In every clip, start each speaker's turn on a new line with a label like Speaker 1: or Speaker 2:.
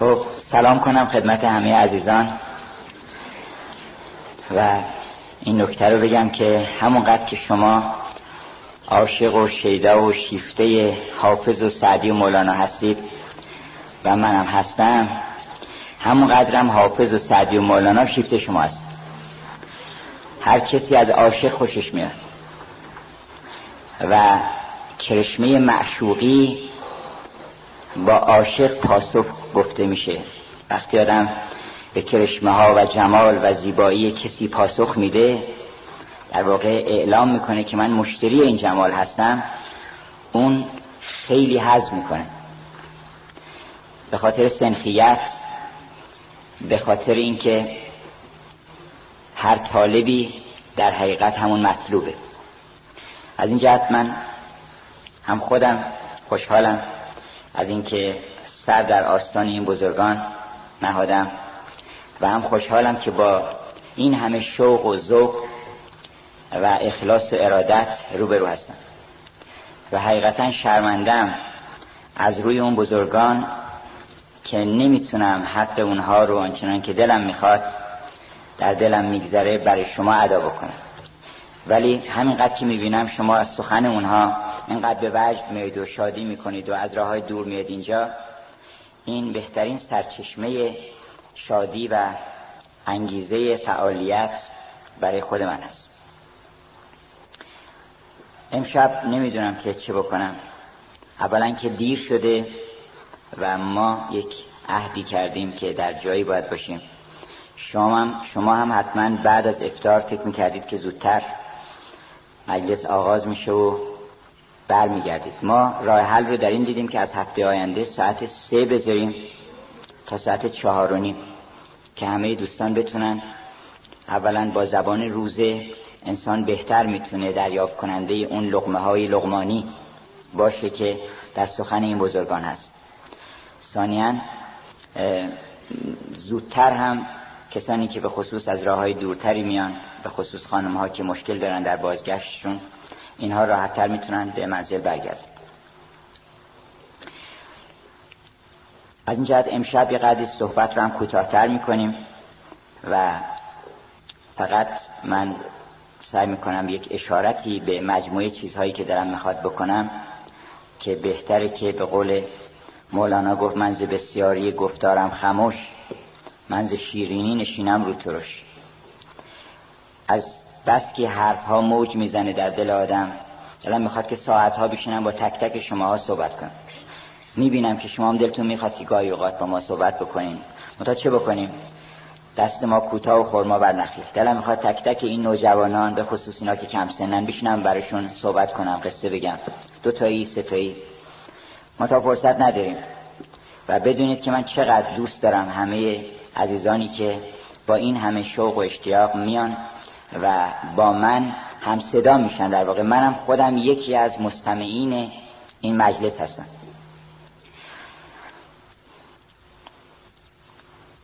Speaker 1: خب سلام کنم خدمت همه عزیزان. و این نکته رو بگم که همونقدر که شما عاشق و شیدا و شیفته حافظ و سعدی و مولانا هستید و منم هستم همون قدرم حافظ و سعدی و مولانا شیفته شما هست هر کسی از عاشق خوشش میاد. و کرشمه معشوقی با عاشق پاسخ گفته میشه. وقتی آدم به کرشمه ها و جمال و زیبایی کسی پاسخ میده در واقع اعلام می‌کنه که من مشتری این جمال هستم اون خیلی حز می‌کنه. به خاطر سنخیت به خاطر اینکه هر طالبی در حقیقت همون مطلوبه. از این جهت من هم خودم خوشحالم از اینکه سر در آستان این بزرگان نهادم. و هم خوشحالم که با این همه شوق و ذوق و اخلاص و ارادت روبرو هستم. و حقیقتا شرمندم از روی اون بزرگان که نمی‌تونم حق اونها رو آنچنان که دلم می‌خواد در دلم میگذره برای شما ادا بکنم. ولی همینقدر که می‌بینم شما از سخن اونها اینقدر به وجد میاد و شادی می‌کنید و از راه های دور میاد اینجا این بهترین سرچشمه شادی و انگیزه فعالیت برای خود من است. امشب نمی‌دونم که چه بکنم. اولا که دیر شده و ما یک عهدی کردیم که در جایی باید باشیم. شما هم, شما هم حتما بعد از افتار فکر می‌کردید که زودتر مجلس آغاز میشه و برمیگردید. ما راه حل رو در این دیدیم که از هفته آینده ساعت سه بذاریم تا ساعت چهار و نیم که همه دوستان بتونن. اولا با زبان روزه انسان بهتر می‌تونه دریافت کننده اون لغمه های لغمانی باشه که در سخن این بزرگان هست. ثانیا زودتر هم کسانی که به خصوص از راه های دورتری میان به خصوص خانم ها که مشکل دارن در بازگشتشون اینها راحتتر می‌تونن به منزل برگردن. از این جهت امشب یه قدری صحبت رو هم کوتاهتر می‌کنیم و فقط من سعی می‌کنم یک اشارتی به مجموعه چیزهایی که دارم می‌خواد بکنم که بهتره که به قول مولانا گفت منز بسیاری گفتارم خموش منز شیرینی نشینم رو ترش. از بس که حرف ها موج می‌زنه در دل آدم. دلم می‌خواد که ساعت ها بشینم با تک تک شما ها صحبت کنم. می‌بینم که شما هم دلتون می‌خواد که گاهی اوقات با ما صحبت بکنین. متا چه بکنیم؟ دست ما کوتاه و خورما بر نخیل دلم می‌خواد تک تک این نوجوانان به خصوص اینا که کم سنن بشینم براشون صحبت کنم قصه بگم. دو تایی سه تایی. ما تا فرصت نداریم. و بدونید که من چقدر دوست دارم همه عزیزانی که با این همه شوق و اشتیاق میان. و با من هم صدا میشن. در واقع منم خودم یکی از مستمعین این مجلس هستم.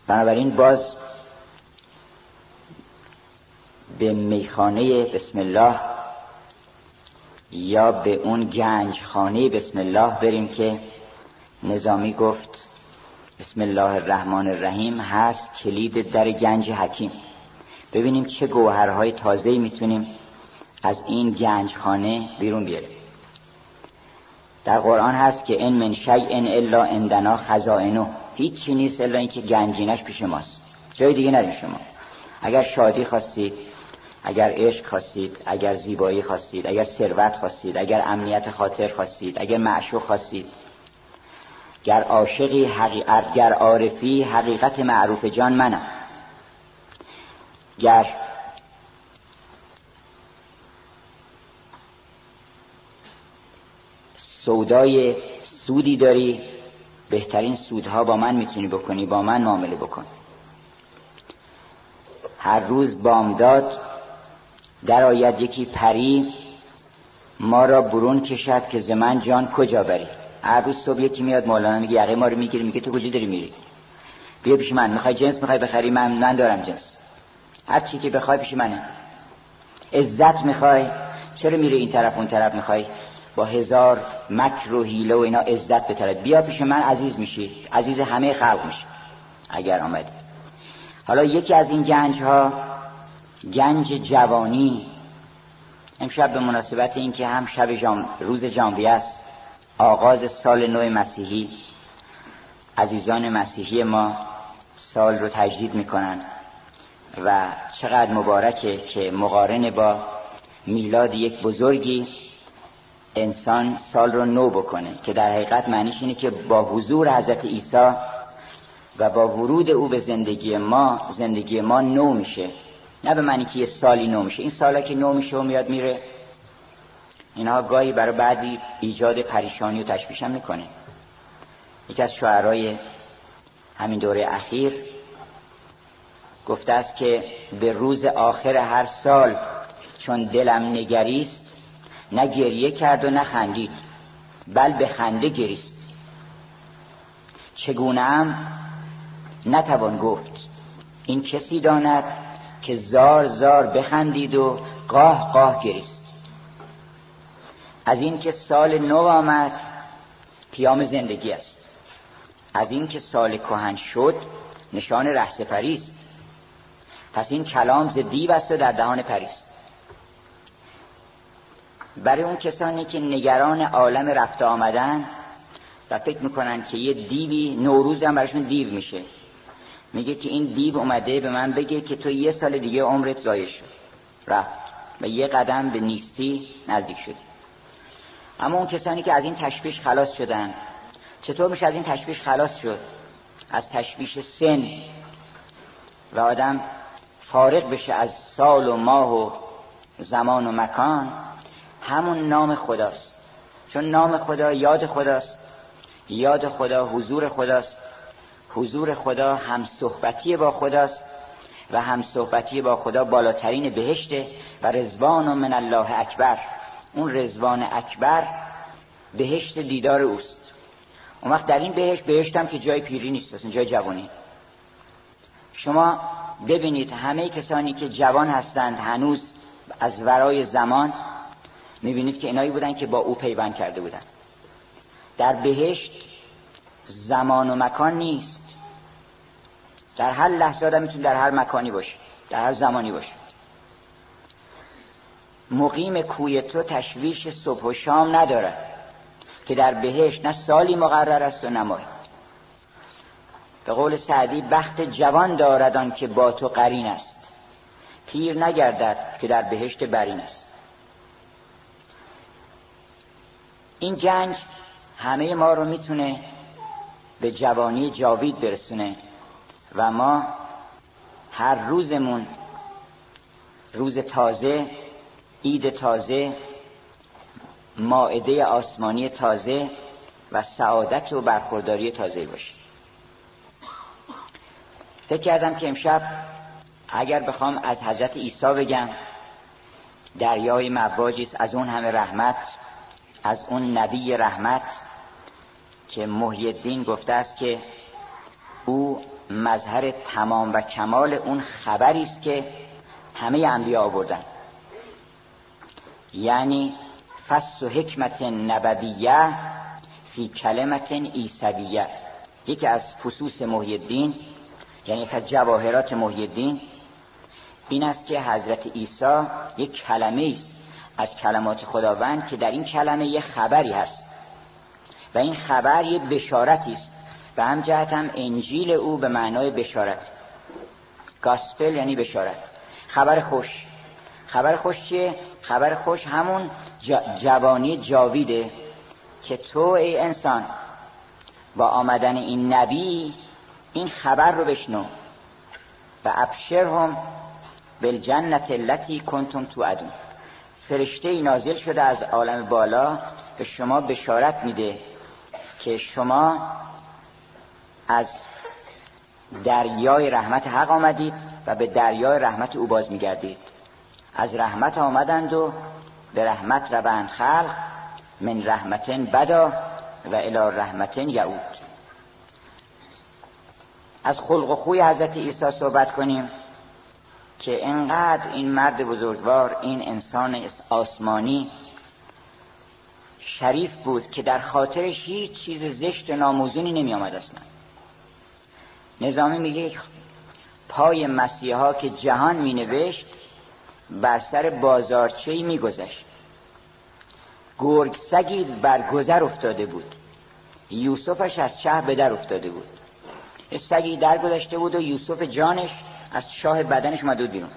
Speaker 1: بنابراین باز به میخانه بسم الله یا به اون گنج خانه بسم الله بریم که نظامی گفت بسم الله الرحمن الرحیم هست کلید در گنج حکیم. ببینیم چه گوهرهای تازه می‌تونیم از این گنج خانه بیرون بیاریم. در قرآن هست که ان من شیء الا عندنا خزائنه. هیچی نیست الا اینکه گنجینش پیش ماست. جای دیگه نداریم شما. اگر شادی خواستید اگر عشق خواستید اگر زیبایی خواستید اگر ثروت خواستید اگر امنیت خاطر خواستید اگر معشوق خواستید. گر عاشقی حقیقت گر عارفی حقیقت معروف جان منم. گر. سودای سودی داری بهترین سودها با من می‌تونی بکنی با من معامله بکن. هر روز بامداد در آید یکی پری ما را برون کشد که زمن جان کجا بری. هر روز صبح یکی میاد مولانا میگه یقه ما رو می‌گیری میگه تو کجا داری میری؟ بیا پیش من می‌خوای جنس می‌خوای بخری؟ من من دارم جنس. هر چی که بخوای پیش منه. عزت می‌خوای. چرا میری این طرف اون طرف می‌خوای؟ با هزار مکر و حیله و اینا عزت بترد بیا پیش من عزیز میشی. عزیز همه خلق میشی. اگر آمدی حالا یکی از این گنج ها گنج جوانی. امشب به مناسبت اینکه هم شب جام روز جانبی است. آغاز سال نو مسیحی. عزیزان مسیحی ما سال رو تجدید می‌کنن. و چقدر مبارکه که مقارن با میلاد یک بزرگی انسان سال رو نو بکنه که در حقیقت معنیش اینه که با حضور حضرت عیسی و با ورود او به زندگی ما زندگی ما نو میشه. نه به معنی که یه سالی نو میشه. این سالا که نو میشه و میاد میره اینها گاهی برای بعدی ایجاد پریشانی و تشویش هم می‌کنه. یکی از شعرهای همین دوره اخیر گفته است که به روز آخر هر سال چون دلم نگریست نه گریه کرد و نه خندید بل به خنده گریست. چگونه هم نتوان گفت. این کسی داند که زار زار بخندید و قاه قاه گریست. از این که سال نو آمد پیام زندگی است. از این که سال کهن شد نشان رهسپری است. پس این کلام ز دیو است و در دهان پریست برای اون کسانی که نگران عالم رفته آمدن و فکر می‌کنن که یه دیوی نوروز هم براشون دیو میشه. میگه که این دیو اومده به من بگه که تو یه سال دیگه عمرت ضایع شد رفت. و یه قدم به نیستی نزدیک شدی. اما اون کسانی که از این تشویش خلاص شدن. چطور میشه از این تشویش خلاص شد؟ از تشویش سن. و آدم فارغ بشه از سال و ماه و زمان و مکان همون نام خداست. چون نام خدا یاد خداست یاد خدا حضور خداست حضور خدا هم صحبتی با خداست و هم صحبتی با خدا بالاترین بهشته و رزوان من الله اکبر. اون رزوان اکبر بهشت دیدار اوست. اون وقت در این بهشت بهشت که جای پیری نیست اصلا جای جوانی. شما ببینید همه کسانی که جوان هستند هنوز از ورای زمان می‌بینید که اینایی بودن که با او پیوند کرده بودن در بهشت زمان و مکان نیست. در هر لحظه آدم می‌تونه در هر مکانی باشه در هر زمانی باشه. مقیم کوی تو تشویش صبح و شام ندارد که در بهشت نه سالی مقرر است و نمایی به قول سعدی بخت جوان داردان که با تو قرین است. پیر نگردد که در بهشت برین است. این جنگ همه ما رو می‌تونه به جوانی جاوید برسونه و ما هر روزمون روز تازه عید تازه ماعده آسمانی تازه و سعادت و برخورداری تازه باشه فکر کردم که امشب اگر بخوام از حضرت عیسی بگم دریای مواجی از اون همه رحمت از اون نبی رحمت که محی الدین گفته است که او مظهر تمام و کمال اون خبری است که همه انبیا آوردن. یعنی فس و حکمت نبویه فی کلمت ایسویه یکی از فسوس محی الدین یعنی از جواهرات محی الدین این است که حضرت عیسی یک کلمه است از کلمات خداوند که در این کلمه یک خبری هست. و این خبر یک بشارتی است. و هم جهت هم انجیل او به معنای بشارت. گاسپل یعنی بشارت. خبر خوش. خبر خوش چیه؟ خبر خوش همون جوانی جاویده که تو ای انسان با آمدن این نبی این خبر رو بشنو. و ابشرهم بالجنت التي کنتم توعدون. فرشته نازل شده از عالم بالا به شما بشارت میده که شما از دریای رحمت حق آمدید و به دریای رحمت او باز میگردید. از رحمت آمدند و به رحمت روند خلق من رحمتن بدا و الى رحمتن یعود. از خلق و خوی حضرت عیسی صحبت کنیم که انقدر این مرد بزرگوار این انسان آسمانی شریف بود که در خاطرش هیچ چیز زشت و ناموزونی نمی آمد اصلا. نظامی میگه پای مسیحا که جهان می نوشت بر سر بازارچه می گذشت گرگ سگی بر گذر افتاده بود. یوسفش از چه به در افتاده بود؟ سگی در گذشته بود و یوسف جانش از شاه بدنش اومده بیرون.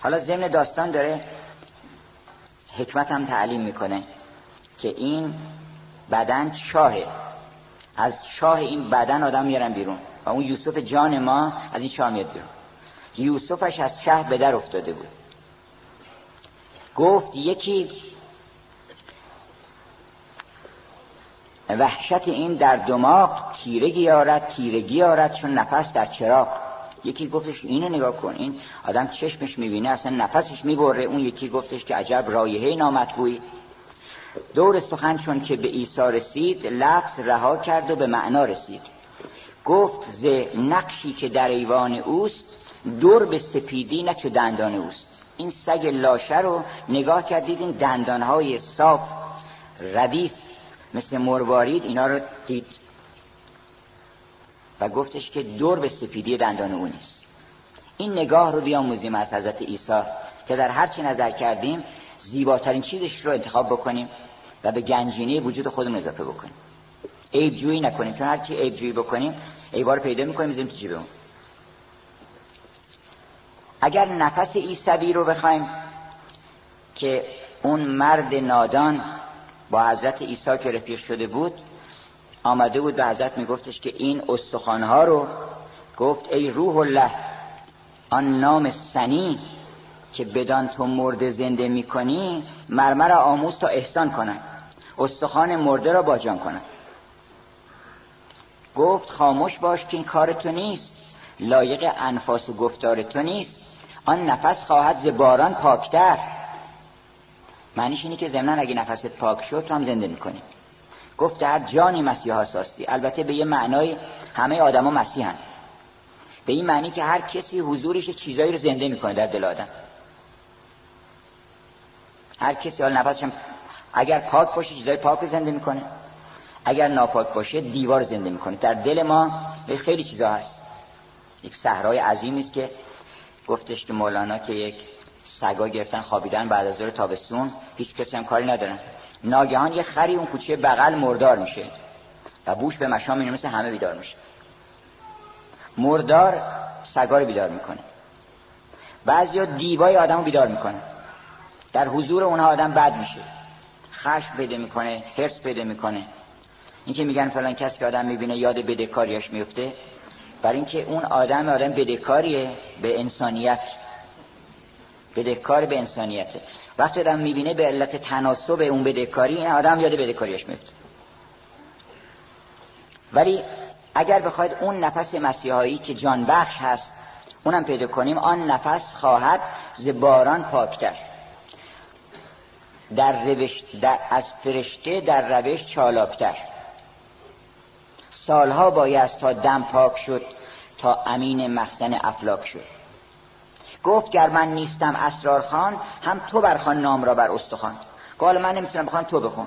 Speaker 1: حالا ضمن داستان داره حکمت هم تعلیم می‌کنه که این بدن شاهه. از شاه این بدن آدم میارن بیرون و اون یوسف جان ما از این شاه میاد بیرون. یوسفش از شه به در افتاده بود. گفت یکی وحشت این در دماغ تیرگی آرد تیرگی آرد چون نفس در چراغ. یکی گفتش اینو نگاه کن این آدم چشمش می‌بینه اصلا نفسش می‌بره. اون یکی گفتش که عجب رایحه نامطبوعی. دور سخن چون که به عیسی رسید لفظ رها کرد و به معنا رسید. گفت ز نقشی که در ایوان اوست دور به سپیدی نه چو دندان اوست. این سگ لاشه رو نگاه کردید این دندانهای صاف ردیف مثل مروارید اینا رو دید. و گفتش که دور به سفیدی دندان او نیست. این نگاه رو بیاموزیم از حضرت عیسی که در هر چی نظر کردیم زیباترین چیزش رو انتخاب بکنیم و به گنجینه وجود خودمون اضافه بکنیم. عیب جویی نکنیم. چون هر چی عیب جویی بکنیم عیبا رو پیدا می‌کنیم می‌ذاریم تو جیبمون. اگر نفس عیسوی رو بخوایم که اون مرد نادان با حضرت عیسی که رفیق شده بود آمده بود به حضرت میگفتش که این استخوانها رو گفت ای روح الله آن نام سنی که بدان تو مرده زنده می‌کنی مرمر آموز تا احسان کنن استخوان مرده را باجان کنن گفت خاموش باش که این کار تو نیست. لایق انفاس و گفتار تو نیست. آن نفس خواهد ز باران پاکتر. معنیش اینه که ضمنا اگه نفست پاک شد تو هم زنده می‌کنی. گفت در جانی مسیح هستی البته به یه معنای همه آدما مسیحن. به این معنی که هر کسی حضورش چیزایی رو زنده می‌کنه در دل آدم. هر کسی حال نفسش اگر پاک باشه چیزای پاک رو زنده می‌کنه. اگر ناپاک باشه دیوار زنده می‌کنه. در دل ما خیلی چیزا هست. یک صحرای عظیمی است که گفتش که مولانا که یک سگا گرفتن خوابیدن بعد از ظهر تابستون هیچ کسی هم کاری ندارن ناگهان یه خری اون کوچه بغل مردار میشه و بوش به مشام اینو مثل همه بیدار میشه. مردار سگا رو بیدار می‌کنه. بعضیا دیوای آدم رو بیدار می‌کنه. در حضور اونها آدم بد میشه. خشم پیدا می‌کنه حرس پیدا می‌کنه. این که میگن فلان کس که آدم می‌بینه یاد بدهکاریش میفته برای اینکه اون آدم آدم بدهکاریه به انسانیت بدهکار به انسانیته. وقتی آدم می‌بینه به علت تناسب اون بدهکاری این آدم یاد بدهکاریش میفته ولی اگر بخواید اون نفس مسیحایی که جان بخش هست اونم پیدا کنیم آن نفس خواهد ز باران پاکتر. در روش در از فرشته در روش چالاکتر. سالها باید تا دم پاک شد تا امین مخزن افلاک شد. گفت گر من نیستم اسرار خان هم تو برخوان نام را بر استخوان. گفت من نمی‌تونم بخوام تو بخون.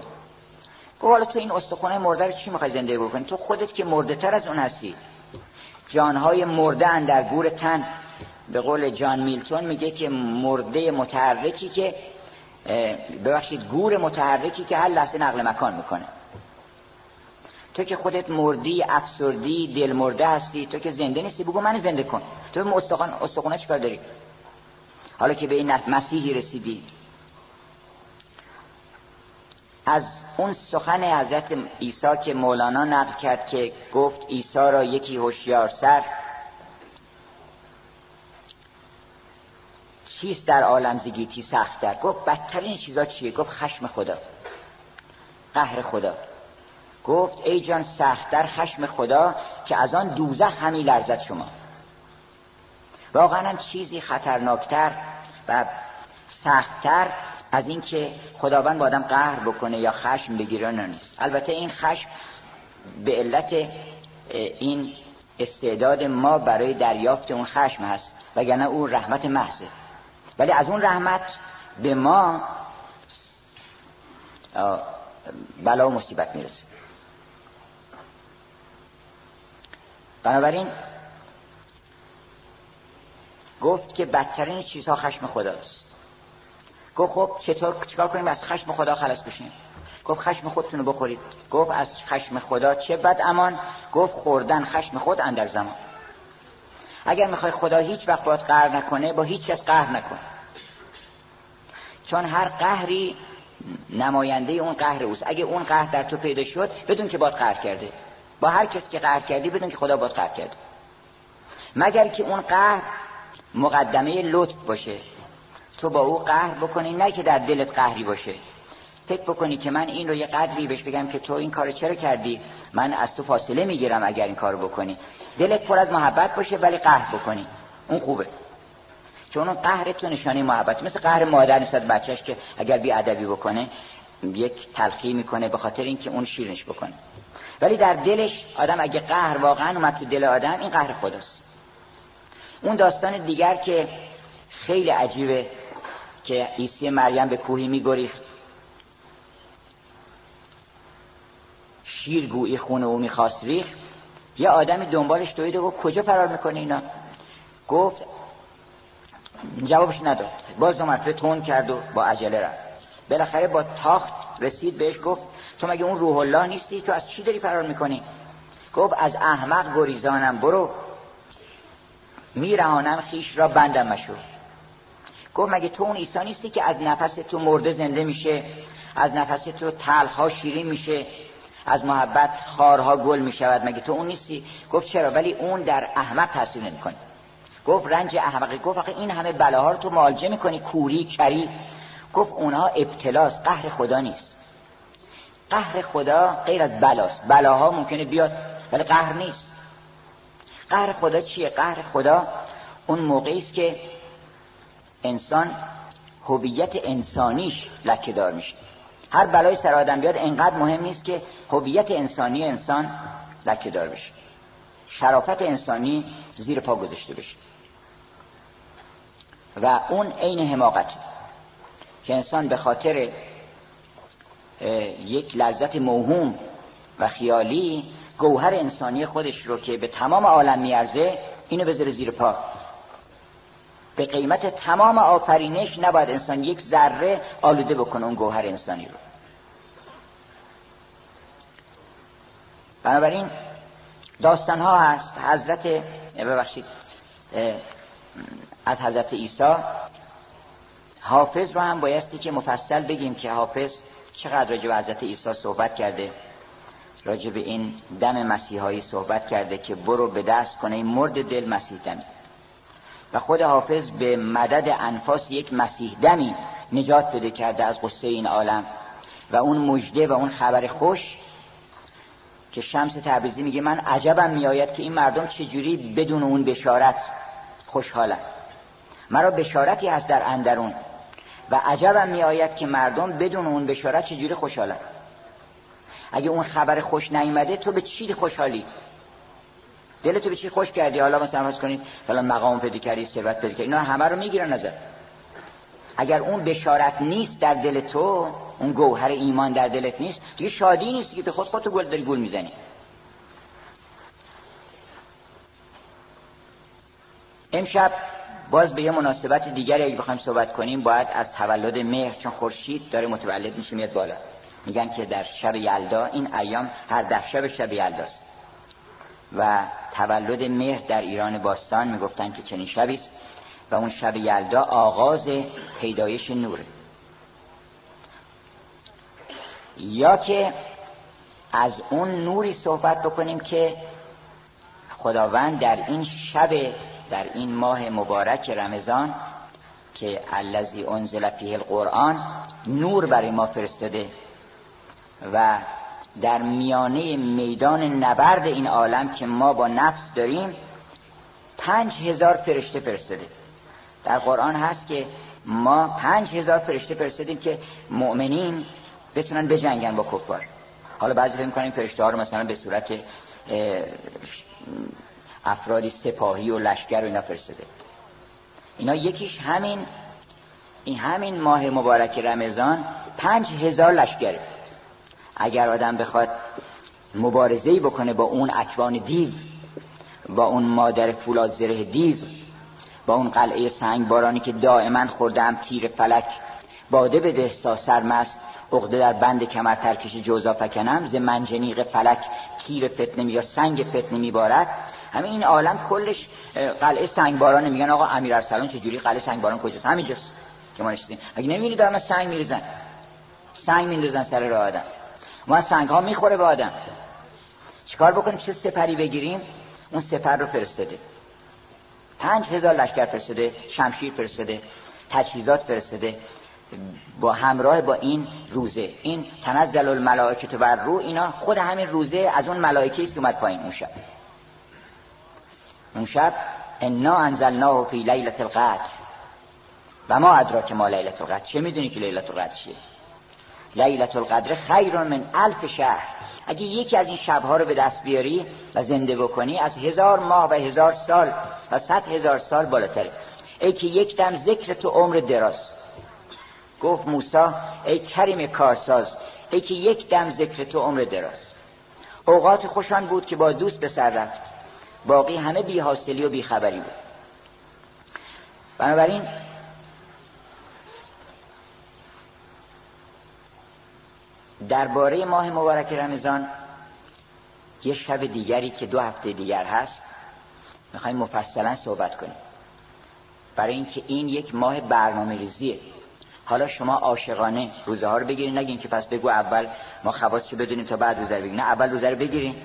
Speaker 1: گفت حالا تو این استخوان مرده رو چی می‌خوای زنده بکنی؟ تو خودت که مرده تر از اون هستی. جانهای مرده در گور تن. به قول جان میلتون میگه که مرده متحرکی که ببخشید گور متحرکی که هر لحظه نقل مکان می‌کنه. تو که خودت مردی افسردی دل مرده هستی تو که زنده نیستی بگو من زنده کن. تو استخوان استخونه چیکار داری؟ حالا که به این مسیحی رسیدی از اون سخن حضرت عیسی که مولانا نقل کرد که گفت عیسی را یکی هوشیار سر چیست در عالم زگیتی سختتر؟ گفت بدترین چیزا چیه؟ گفت خشم خدا. قهر خدا. گفت ای جان سختتر خشم خدا که از آن دوزخ همی لرزد شما. واقعا چیزی خطرناکتر و سختتر از اینکه خداوند با آدم قهر بکنه یا خشم بگیره نیست. البته این خشم به علت این استعداد ما برای دریافت اون خشم هست وگرنه اون رحمت محضه. ولی از اون رحمت به ما بلا و مصیبت می‌رسه. بنابراین گفت که بدترین چیزها خشم خداست. گفت خب چطور چیکار کنیم از خشم خدا خلاص بشیم؟ گفت خشم خودتون رو بخورید. گفت از خشم خدا چه بد امان؟ گفت خوردن خشم خود اندر زمان. اگر می‌خوای خدا هیچ وقت باید قهر نکنه با هیچ کس قهر نکن. چون هر قهری نماینده اون قهر اوست. اگه اون قهر در تو پیدا شد بدون که باید قهر کرده. با هر کسی که قهر کردی بدون که خدا باید قهر کرده. مگر که اون قهر مقدمه لطف باشه. تو با او قهر بکنی نه که در دلت قهری باشه. فکر بکنی که من این رو یه قدری بهش بگم که تو این کارو چرا کردی؟ من از تو فاصله می‌گیرم اگر این کارو بکنی. دلت پر از محبت باشه ولی قهر بکنی. اون خوبه. چون اون قهر تو نشانه محبت. مثل قهر مادر نسبت بچهش که اگر بی ادبی بکنه یک تلخی می‌کنه به خاطر اینکه اون شیرنش بکنه. ولی در دلش آدم اگه قهر واقعا اومد تو دل آدم این قهر خداست. اون داستان دیگر که خیلی عجیبه که عیسی مریم به کوهی میگریخت. شیر گویی خونه او می‌خواست ریخ یه آدمی دنبالش دوید و گفت کجا فرار می‌کنه اینا؟ گفت جوابش نداد. باز دو مرتبه تون کرد و با عجله رفت. بالاخره با تاخت رسید بهش گفت تو مگه اون روح الله نیستی؟ تو از چی داری فرار می‌کنی؟ گفت از احمق گریزانم برو. میرهانم خیش را بندم مشو. گفت مگه تو اون عیسی نیستی که از نفس تو مرده زنده میشه؟ از نفس تو تلخ شیرین میشه؟ از محبت خارها گل می‌شود؟ مگه تو اون نیستی؟ گفت چرا؟ ولی اون در احمق تاثیر نمی‌کنه. گفت رنج احمقی. گفت آخه این همه بلاها رو تو معالجه می‌کنی کوری کری. گفت اونها ابتلاست قهر خدا نیست. قهر خدا غیر از بلاست. بلاها ممکنه بیاد ولی قهر نیست. قهر خدا چیه؟ قهر خدا اون موقعی است که انسان هویت انسانیش لکه دار میشه. هر بلای سر آدم بیاد انقدر مهم نیست که هویت انسانی انسان لکه دار بشه. شرافت انسانی زیر پا گذاشته بشه. و اون عین حماقت که انسان به خاطر یک لذت موهوم و خیالی گوهر انسانی خودش رو که به تمام عالم میارزه اینو بذاره زیر پا. به قیمت تمام آفرینش نباید انسان یک ذره آلوده بکنه اون گوهر انسانی رو. بنابراین داستان ها هست. حضرت ببخشید از حضرت عیسی. حافظ رو هم بایستی که مفصل بگیم که حافظ چقدر راجع به حضرت عیسی صحبت کرده. راجع به این دم مسیحایی صحبت کرده که برو به دست کنه این مرد دل مسیح دمی. و خود حافظ به مدد انفاس یک مسیح دمی نجات بده کرده از قصه این عالم. و اون مجده و اون خبر خوش که شمس تبریزی میگه من عجبم میآید که این مردم چجوری بدون اون بشارت خوشحالن. مرا بشارتی هست در اندرون و عجبم میآید که مردم بدون اون بشارت چجوری خوشحالن. اگه اون خبر خوش نیومده تو به چی خوشحالی؟ دلتو به چی خوش کردی؟ حالا مثلا فرض کنید فلان مقام پیدا کردی ثروت پیدا کردی اینا همه رو می‌گیرن نظر اگر اون بشارت نیست در دل تو اون گوهر ایمان در دلت نیست دیگه شادی نیست که به خود خودتو گل داری گل می‌زنی. امشب باز به یه مناسبت دیگری اگه بخوایم صحبت کنیم باید از تولد مهر چون خورشید داره متولد میشه میاد بالا. میگن که در شب یلدا این ایام هر ده شب شب یلداست. و تولد مهر در ایران باستان می‌گفتن که چنین شبی است و اون شب یلدا آغاز پیدایش نوره. یا که از اون نوری صحبت بکنیم که خداوند در این شب در این ماه مبارک رمضان که الذی انزل فیه القرآن نور برای ما فرستاده. و در میانه میدان نبرد این عالم که ما با نفس داریم پنج هزار فرشته فرستاده. در قرآن هست که ما پنج هزار فرشته فرستادیم که مؤمنین بتونن بجنگن با کفار. حالا بعضی فکر می‌کنیم فرشته ها رو مثلا به صورت افرادی سپاهی و لشکر و اینا فرستاده. اینا یکیش همین این همین ماه مبارک رمضان پنج هزار لشکره. اگر آدم بخواد مبارزه بکنه با اون اکوان دیو با اون مادر فولاد زره دیو با اون قلعه سنگ بارانی که دائما خوردم تیر فلک باده بده تا سرمست عقده در بند کمر ترکش جوزا فکنم ز منجنیق فلک تیر فتنه یا سنگ فتنه میبارد همه این عالم کلش قلعه سنگ باران میگن آقا امیر ارسلان چجوری قلعه سنگ باران کجاست؟ همینجاست که ما نشستیم. اگه نمی‌بینی دارن سنگ میریزن. سنگ میندازن سر راه آدم. ما سنگ ها می‌خوره به آدم. چیکار بکنیم چه سپری بگیریم؟ اون سپر رو فرستاده. پنج هزار لشکر فرستاده شمشیر فرستاده تجهیزات فرستاده. با همراه با این روزه. این تنزل الملائکه بر رو اینا خود همین روزه از اون ملائکه است که اومد پایین اون شب. اون شب انا انزلناه فی لیلت القدر. و ما ادراک ما لیلت القدر. چه می‌دونی که لیلت القدر چیه؟ لیلت القدر خیر من الف شهر. اگه یکی از این شبها رو به دست بیاری و زنده بکنی از هزار ماه و هزار سال و صد هزار سال بالاتره. ای که یک دم ذکر تو عمر دراز. گفت موسا ای کریم کارساز ای که یک دم ذکر تو عمر دراز. اوقات خوشان بود که با دوست به سر رفت. باقی همه بی حاصلی و بی خبری بود. بنابراین درباره ماه مبارک رمضان یه شب دیگری که دو هفته دیگر هست می‌خوایم مفصلا صحبت کنیم. برای اینکه این یک ماه برنامه ریزیه حالا شما عاشقانه روزه ها رو بگیرین. نگین که پس بگو اول ما خواستشو بدونیم تا بعد روزه رو نه اول روزه رو بگیرین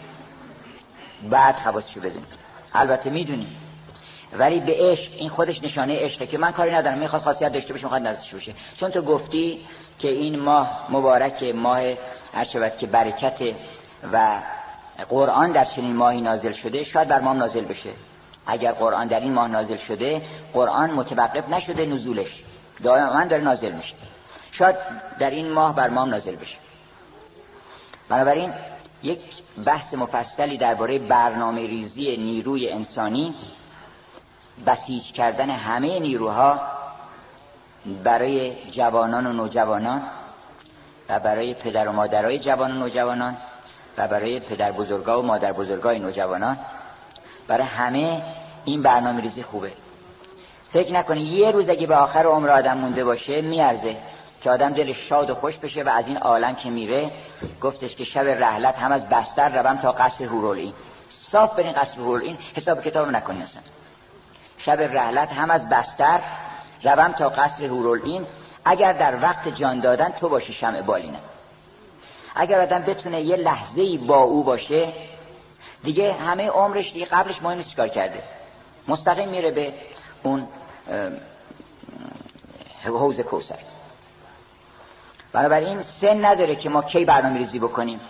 Speaker 1: بعد خواستشو بدونیم. البته می‌دونیم. ولی به عشق این خودش نشانه عشقه که من کاری ندارم می‌خواد خاصیت داشته باشه می‌خواد نزدش باشه. چون تو گفتی که این ماه مبارک ماه هر که برکت و قرآن در چنین ماهی نازل شده شاید بر ما نازل بشه. اگر قرآن در این ماه نازل شده قرآن متوقف نشده نزولش. دائما داره نازل میشه. شاید در این ماه بر ما نازل بشه. بنابراین یک بحث مفصلی درباره برنامه ریزی نیروی انسانی بسیج کردن همه نیروها برای جوانان و نوجوانان و برای پدر و مادرای جوان و نوجوانان و برای پدر بزرگا و مادر بزرگای نوجوانان. برای همه این برنامه ریزی خوبه. فکر نکنی یه روز اگه به آخر عمر آدم مونده باشه میارزه که آدم دلش شاد و خوش بشه و از این عالم که میره. گفتش که شب رحلت هم از بستر روم تا قصر هورولین. صاف برین قصر هورولین. حساب کتاب نکنی اصلا. شب رحلت هم از بستر روم تا قصر هورولین اگر در وقت جان دادن تو باشی شمع بالینه. اگر آدم بتونه یه لحظه با او باشه دیگه همه عمرش دیگه قبلش مهم نیست کار کرده. مستقیم میره به اون حوز کوسر بنابراین سن نداره که ما کی برنامه ریزی بکنیم.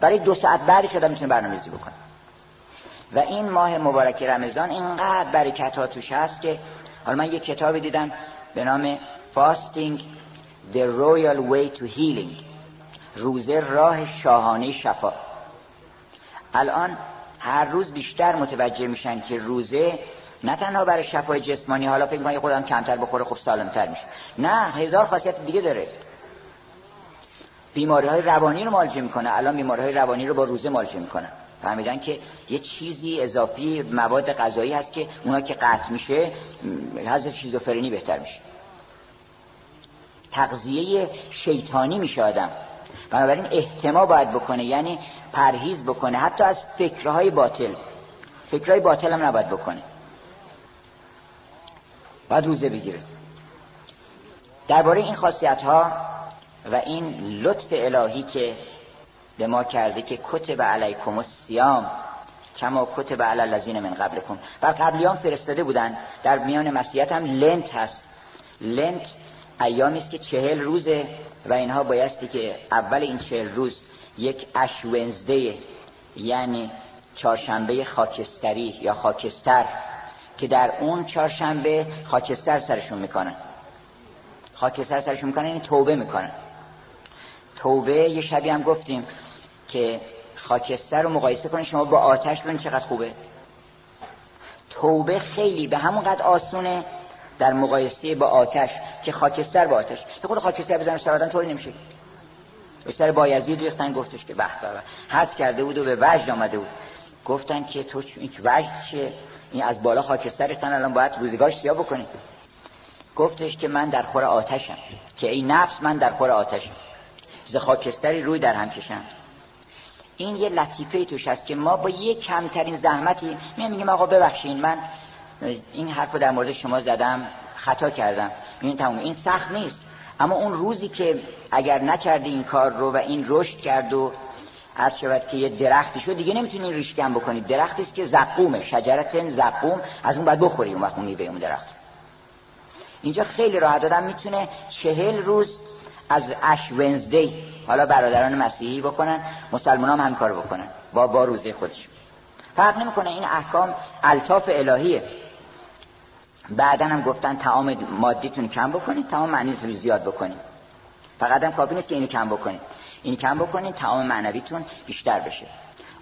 Speaker 1: برای دو ساعت بعدش آدم می‌تونه برنامه ریزی بکنه. و این ماه مبارک رمضان اینقدر برکت ها توش هست که حالا من یک کتابی دیدم به نام Fasting The Royal Way to Healing روزه راه شاهانه شفا. الان هر روز بیشتر متوجه میشن که روزه نه تنها برای شفای جسمانی حالا فکر کنید خودم کمتر بخوره خب سالمتر میشه. نه هزار خاصیت دیگه داره. بیماری های روانی رو مالجه می‌کنه. الان بیماری های روانی رو با روزه مالجه می‌کنه. فهمیدن که یه چیزی اضافی مواد غذایی هست که اونا که قطع میشه حضرت شیزوفرنی بهتر میشه. تغذیه شیطانی میشه آدم. بنابراین احتما باید بکنه یعنی پرهیز بکنه حتی از فکرهای باطل. فکرهای باطل هم نباید بکنه. باید روزه بگیره. درباره این خاصیت ها و این لطف الهی که به ما کرده که کتب علیکم السیام کما کتب علی الذین من قبلکم. و قبلیان فرستاده بودن. در میان مسیحیت هم لنت هست. لنت ایامی است که چهل روزه و اینها بایستی که اول این چهل روز یک اش ونزده یعنی چهارشنبه خاکستری یا خاکستر که در اون چهارشنبه خاکستر سرشون می‌کنن. خاکستر سرشون می‌کنن یعنی توبه می‌کنن. توبه یه شبیه هم گفتیم. که خاکستر رو مقایسه کنید شما با آتش ببینید چقدر خوبه. توبه خیلی به همون قد آسونه در مقایسه با آتش که خاکستر با آتش. به خود خاکستر بزنه سر آدم طوری نمیشه. به سر بایزید ریختن گفتش که به به کرده بود و به وجد آمده بود. گفتن که تو این وجد چیه؟ این از بالا خاکستر ریختن الان باید روزگارش سیاه بکنی. گفتش که من در خور آتشم. که ای نفس من در خور آتشم. ز خاکستری روی در هم کشم. این یه لطیفه توش هست که ما با یه کمترین زحمتی میگم میگم آقا ببخشین من این حرف در مورد شما زدم خطا کردم. این تموم این سخت نیست. اما اون روزی که اگر نکردی این کار رو و این رشد کرد و عرض شود که یه درختی شد دیگه نمی‌تونی ریش کم بکنید درختی است که زقومه شجرت زقوم از اون باید بخوری اون وقت اون درخت. اینجا خیلی راحت دادم می‌تونه چهل روز از اش ونزدی. حالا برادران مسیحی بکنن مسلمان هم همین کار بکنن. با با روزه خودشون فرق نمی‌کنه این احکام الطاف الهیه. بعدا هم گفتن تعام مادیتون کم بکنید تعام معنی رو زیاد بکنید. فقط هم کافی نیست که اینو کم بکنید. این کم بکنید تعام معنویتون بیشتر بشه.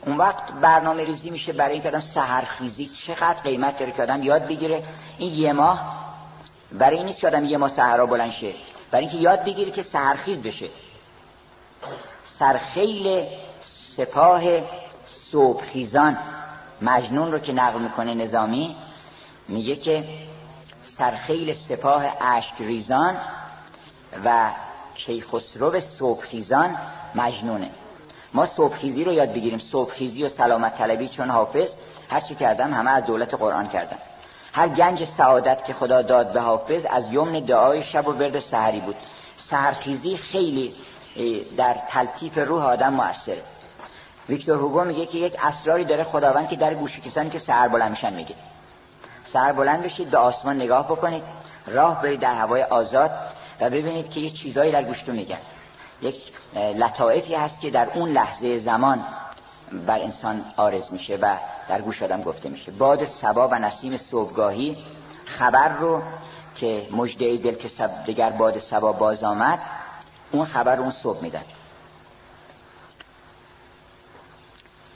Speaker 1: اون وقت برنامه ریزی میشه برای اینکه آدم سحرخیزی چقدر قیمت داره که آدم یاد بگیره. این یه ماه برای این نیست که آدم یه ماه سحرا بلند شه. برای اینکه یاد بگیره که سحرخیز بشه. سرخیل سپاه صبحخیزان. مجنون رو که نقل می‌کنه نظامی میگه که سرخیل سپاه اشک ریزان و کیخسرو صبحخیزان مجنونه. ما صبحخیزی رو یاد بگیریم. صبحخیزی و سلامت طلبی چون حافظ هر چی کردم همه از دولت قرآن کردم هر گنج سعادت که خدا داد به حافظ از یمن دعای شب و ورد سحری بود. سهرخیزی خیلی در تلطیف روح آدم موثره ویکتور هوگو میگه که یک اسراری داره خداوند که در گوش کسانی که سهر بلند میشن میگه. سهر بلند بشید به آسمان نگاه بکنید راه برید در هوای آزاد و ببینید که یه چیزایی در گوشتون میگن. یک لطائفی هست که در اون لحظه زمان بر انسان آرز میشه و در گوش آدم گفته میشه. باد سبا و نسیم صبحگاهی خبر رو که مجده دل که سب دگر باد سبا باز آمد اون خبر رو اون صبح میدن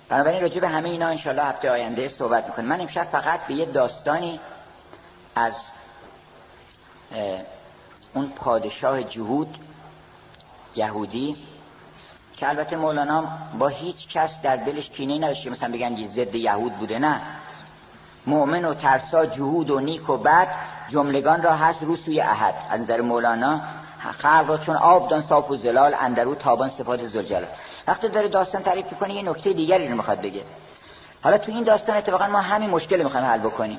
Speaker 1: بنابراین راجع به همه اینا انشالله هفته آینده صحبت می‌کنیم. من امشب فقط به یه داستانی از اون پادشاه جهود یهودی که البته مولانا با هیچ کس در دلش کینه نداشته. مثلا بگن ضد یهود بوده نه. مؤمن و ترسا جهود و نیک و بد جملگان را هست رو سوی احد. از نظر مولانا خلق چون آب دان صاف و زلال اندرو تابان صفات زلجلال وقتی داره داستان تعریف می‌کنه یه نکته دیگری رو می‌خواد بگه. حالا تو این داستان اتفاقا ما همین مشکل می‌خوایم حل بکنیم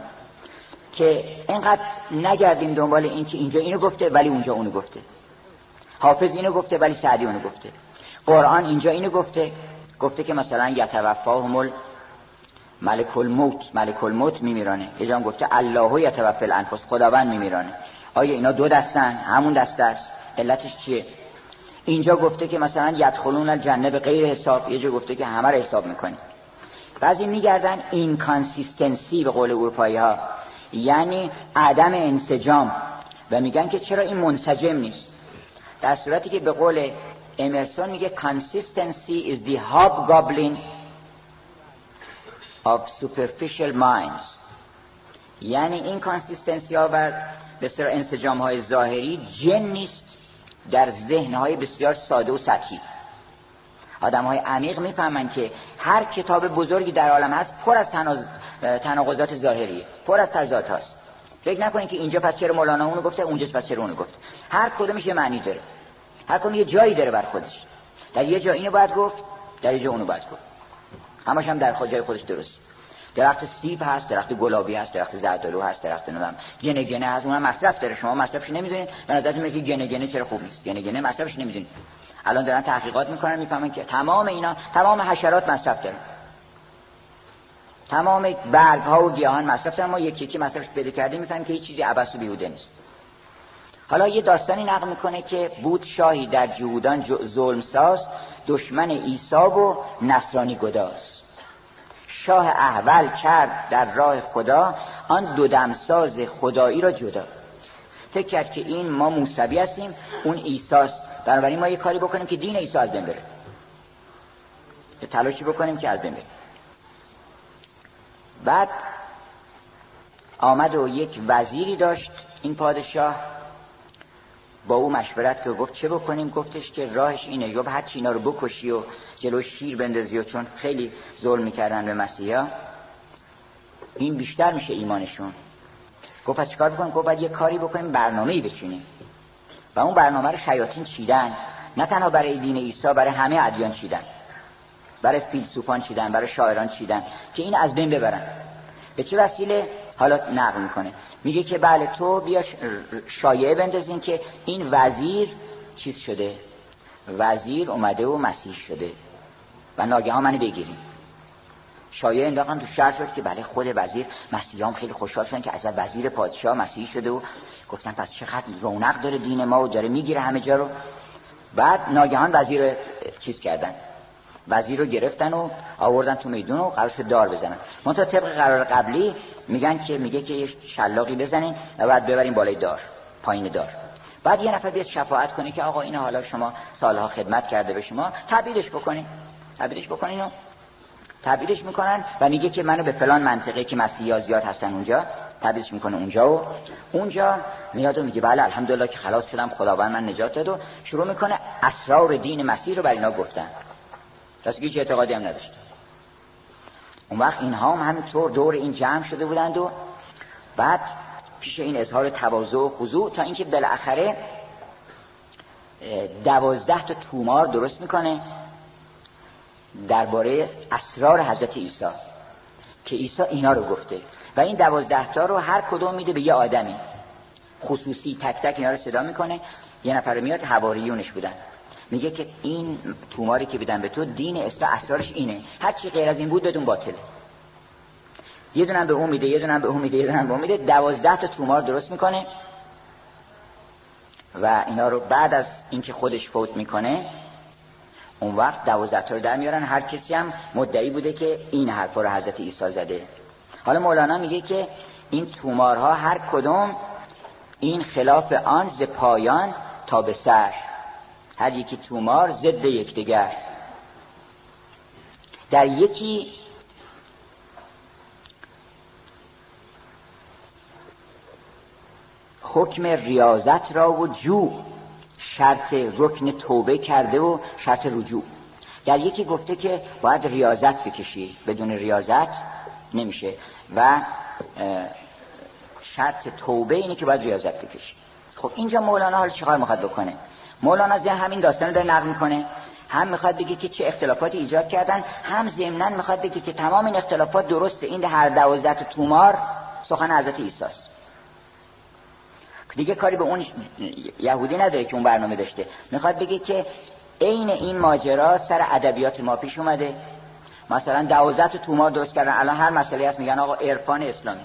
Speaker 1: که اینقدر نگردیم دنبال این که اینجا اینو گفته ولی اونجا اونو گفته. حافظ اینو گفته ولی سعدی اونو گفته. قرآن اینجا اینو گفته گفته که مثلا یتوفاکم ملک الموت ملک الموت میمیرانه. یه گفته الله یتوفی الانفس خداوند میمیرانه. آیا اینا دو دستن؟ همون دست است. علتش چیه؟ اینجا گفته که مثلا یدخلون الجنه بغیر حساب یه جا گفته که همه رو حساب می‌کنه بعضی میگردن inconsistency به قول اروپایی ها یعنی عدم انسجام. و میگن که چرا این منسجم نیست؟ در صورتی که به قول امرسون میگه consistency is the hobgoblin of superficial minds. یعنی این کانسیستنسی ها و بسیار انسجام های ظاهری جن نیست در ذهن های بسیار ساده و سطحی. آدم های عمیق می‌فهمن که هر کتاب بزرگی در عالم هست پر از تناقضات ظاهری پر از تضاد هست فکر نکنید که اینجا پس چرا مولانا اونو گفته اونجا پس چرا اونو گفت هر کدومش یه معنی داره. هر کدوم یه جایی داره بر خودش. در یه جا اینو باید گفت در یه جا اونو باید گفت. همش هم در جای خودش درست. درخت سیب هست درخت گلابی هست درخت زردالو هست درخت نمی‌دونم گنه گنه هست. اونم مصرف داره. شما مصرفش نمی‌دونید. به نظرتون میگه گنه گنه چرا خوب نیست؟ گنه گنه مصرفش نمی‌دونید. الان دارن تحقیقات می‌کنن می‌فهمن که تمام اینا تمام حشرات مصرف دارن تمام برگ ها و گیاهان مصرف دارن. ما یکی یکی مصرفش پیدا کردیم می‌فهمیم که هیچ چیزی عبث و بیهوده نیست. حالا یه داستانی نقل می‌کنه که بود شاهی در جهودان ظلم ساز دشمن عیسی و نصرانی گداز. شاه احول کرد در راه خدا آن دو دمساز خدایی را جدا. فکر کرد که این ما موسوی هستیم اون ایساست بنابراین ما یه کاری بکنیم که دین عیسی از بین بره. تلاشی بکنیم که از بین بره. بعد آمد و یک وزیری داشت این پادشاه. با او مشورت که گفت چه بکنیم؟ گفتش که راهش اینه یا هر چی اینا رو بکشی و جلو شیر بندازی و چون خیلی ظلم می‌کردن به مسیحا این بیشتر میشه ایمانشون. گفت پس چیکار بکنیم؟ گفت باید یه کاری بکنیم برنامه ای بچینیم. و اون برنامه رو شیاطین چیدن. نه تنها برای دین عیسی برای همه ادیان چیدن. برای فیلسوفان چیدن برای شاعران چیدن که این از بین ببرن. به چه وسیله؟ حالا نقل می‌کنه. میگه که بله تو بیا شایعه بندازین که این وزیر چیز شده؟ وزیر اومده و مسیح شده. و ناگهان منو بگیریم شایعه انداختن تو شهر شد که بله خود وزیر مسیحیان خیلی خوشحال شدن که از وزیر پادشاه مسیحی شده و گفتن پس چقدر رونق داره دین ما و داره می‌گیره همه جا رو. بعد ناگهان وزیر چیز کردن. وزیر رو گرفتن و آوردن تو میدون و قرارش دار بزنن. منتها طبق قرار قبلی میگن که میگه که یه شلاقی بزنین و بعد ببرین بالای دار پایین دار. بعد یه نفر بیاد شفاعت کنه که آقا این حالا شما سالها خدمت کرده به شما تبدیلش بکنین. تبدیلش بکنین و تبدیلش می‌کنن و میگه که منو به فلان منطقه که مسیحی زیاد هستن اونجا تبدیلش می‌کنه اونجا و اونجا میاد و میگه بله الحمدلله که خلاص شدم خداوند من نجات داد و شروع می‌کنه اسرار دین مسیح رو بر اینا گفتن. کسی هیچ اعتقادی هم نداشت اون وقت اینها هم همینطور دور این جمع شده بودند و بعد پیش این اظهار تواضع و خضوع تا اینکه بالاخره دوازده تا تومار درست می‌کنه درباره اسرار حضرت عیسی که عیسی اینا رو گفته. و این دوازده تا رو هر کدوم میده به یه آدمی. خصوصی تک تک اینا رو صدا می‌کنه. یه نفر میاد حواریونش بودن. میگه که این توماری که بدن به تو دین اسلام اسرارش اینه. هر چی غیر از این بود بدون باطله یه دونم به اون میده یه دونم به اون میده یه دونم به اون میده. دوازده تا تومار درست می‌کنه و اینا رو بعد از اینکه خودش فوت می‌کنه اون وقت دوازده تا رو در میارن. هر کسی هم مدعی بوده که این حرفا رو حضرت عیسی زده. حالا مولانا میگه که این تومارها هر کدوم این خلاف آن ز پایان تا به سر. هر یکی تومار ضد یکدیگر. در یکی حکم ریاضت را و جو شرط رکن توبه کرده و شرط رجوع. در یکی گفته که باید ریاضت بکشی. بدون ریاضت نمیشه. و شرط توبه اینه که باید ریاضت بکشی. خب اینجا مولانا حال چیکار می‌خواد بکنه؟ مولانا از همین داستان رو داره نقل می‌کنه. هم می‌خواد بگه که چه اختلافاتی ایجاد کردن هم ضمنا می‌خواد بگه که تمام این اختلافات درسته. این هر دوازده تومار سخن حضرت عیسی است. دیگه کاری به اون یهودی نداره که اون برنامه داشته. می‌خواد بگه که عین این ماجرا سر ادبیات ما پیش اومده. مثلا دوازده تومار درست کردن. الان هر مسئله هست میگن آقا عرفان اسلامی.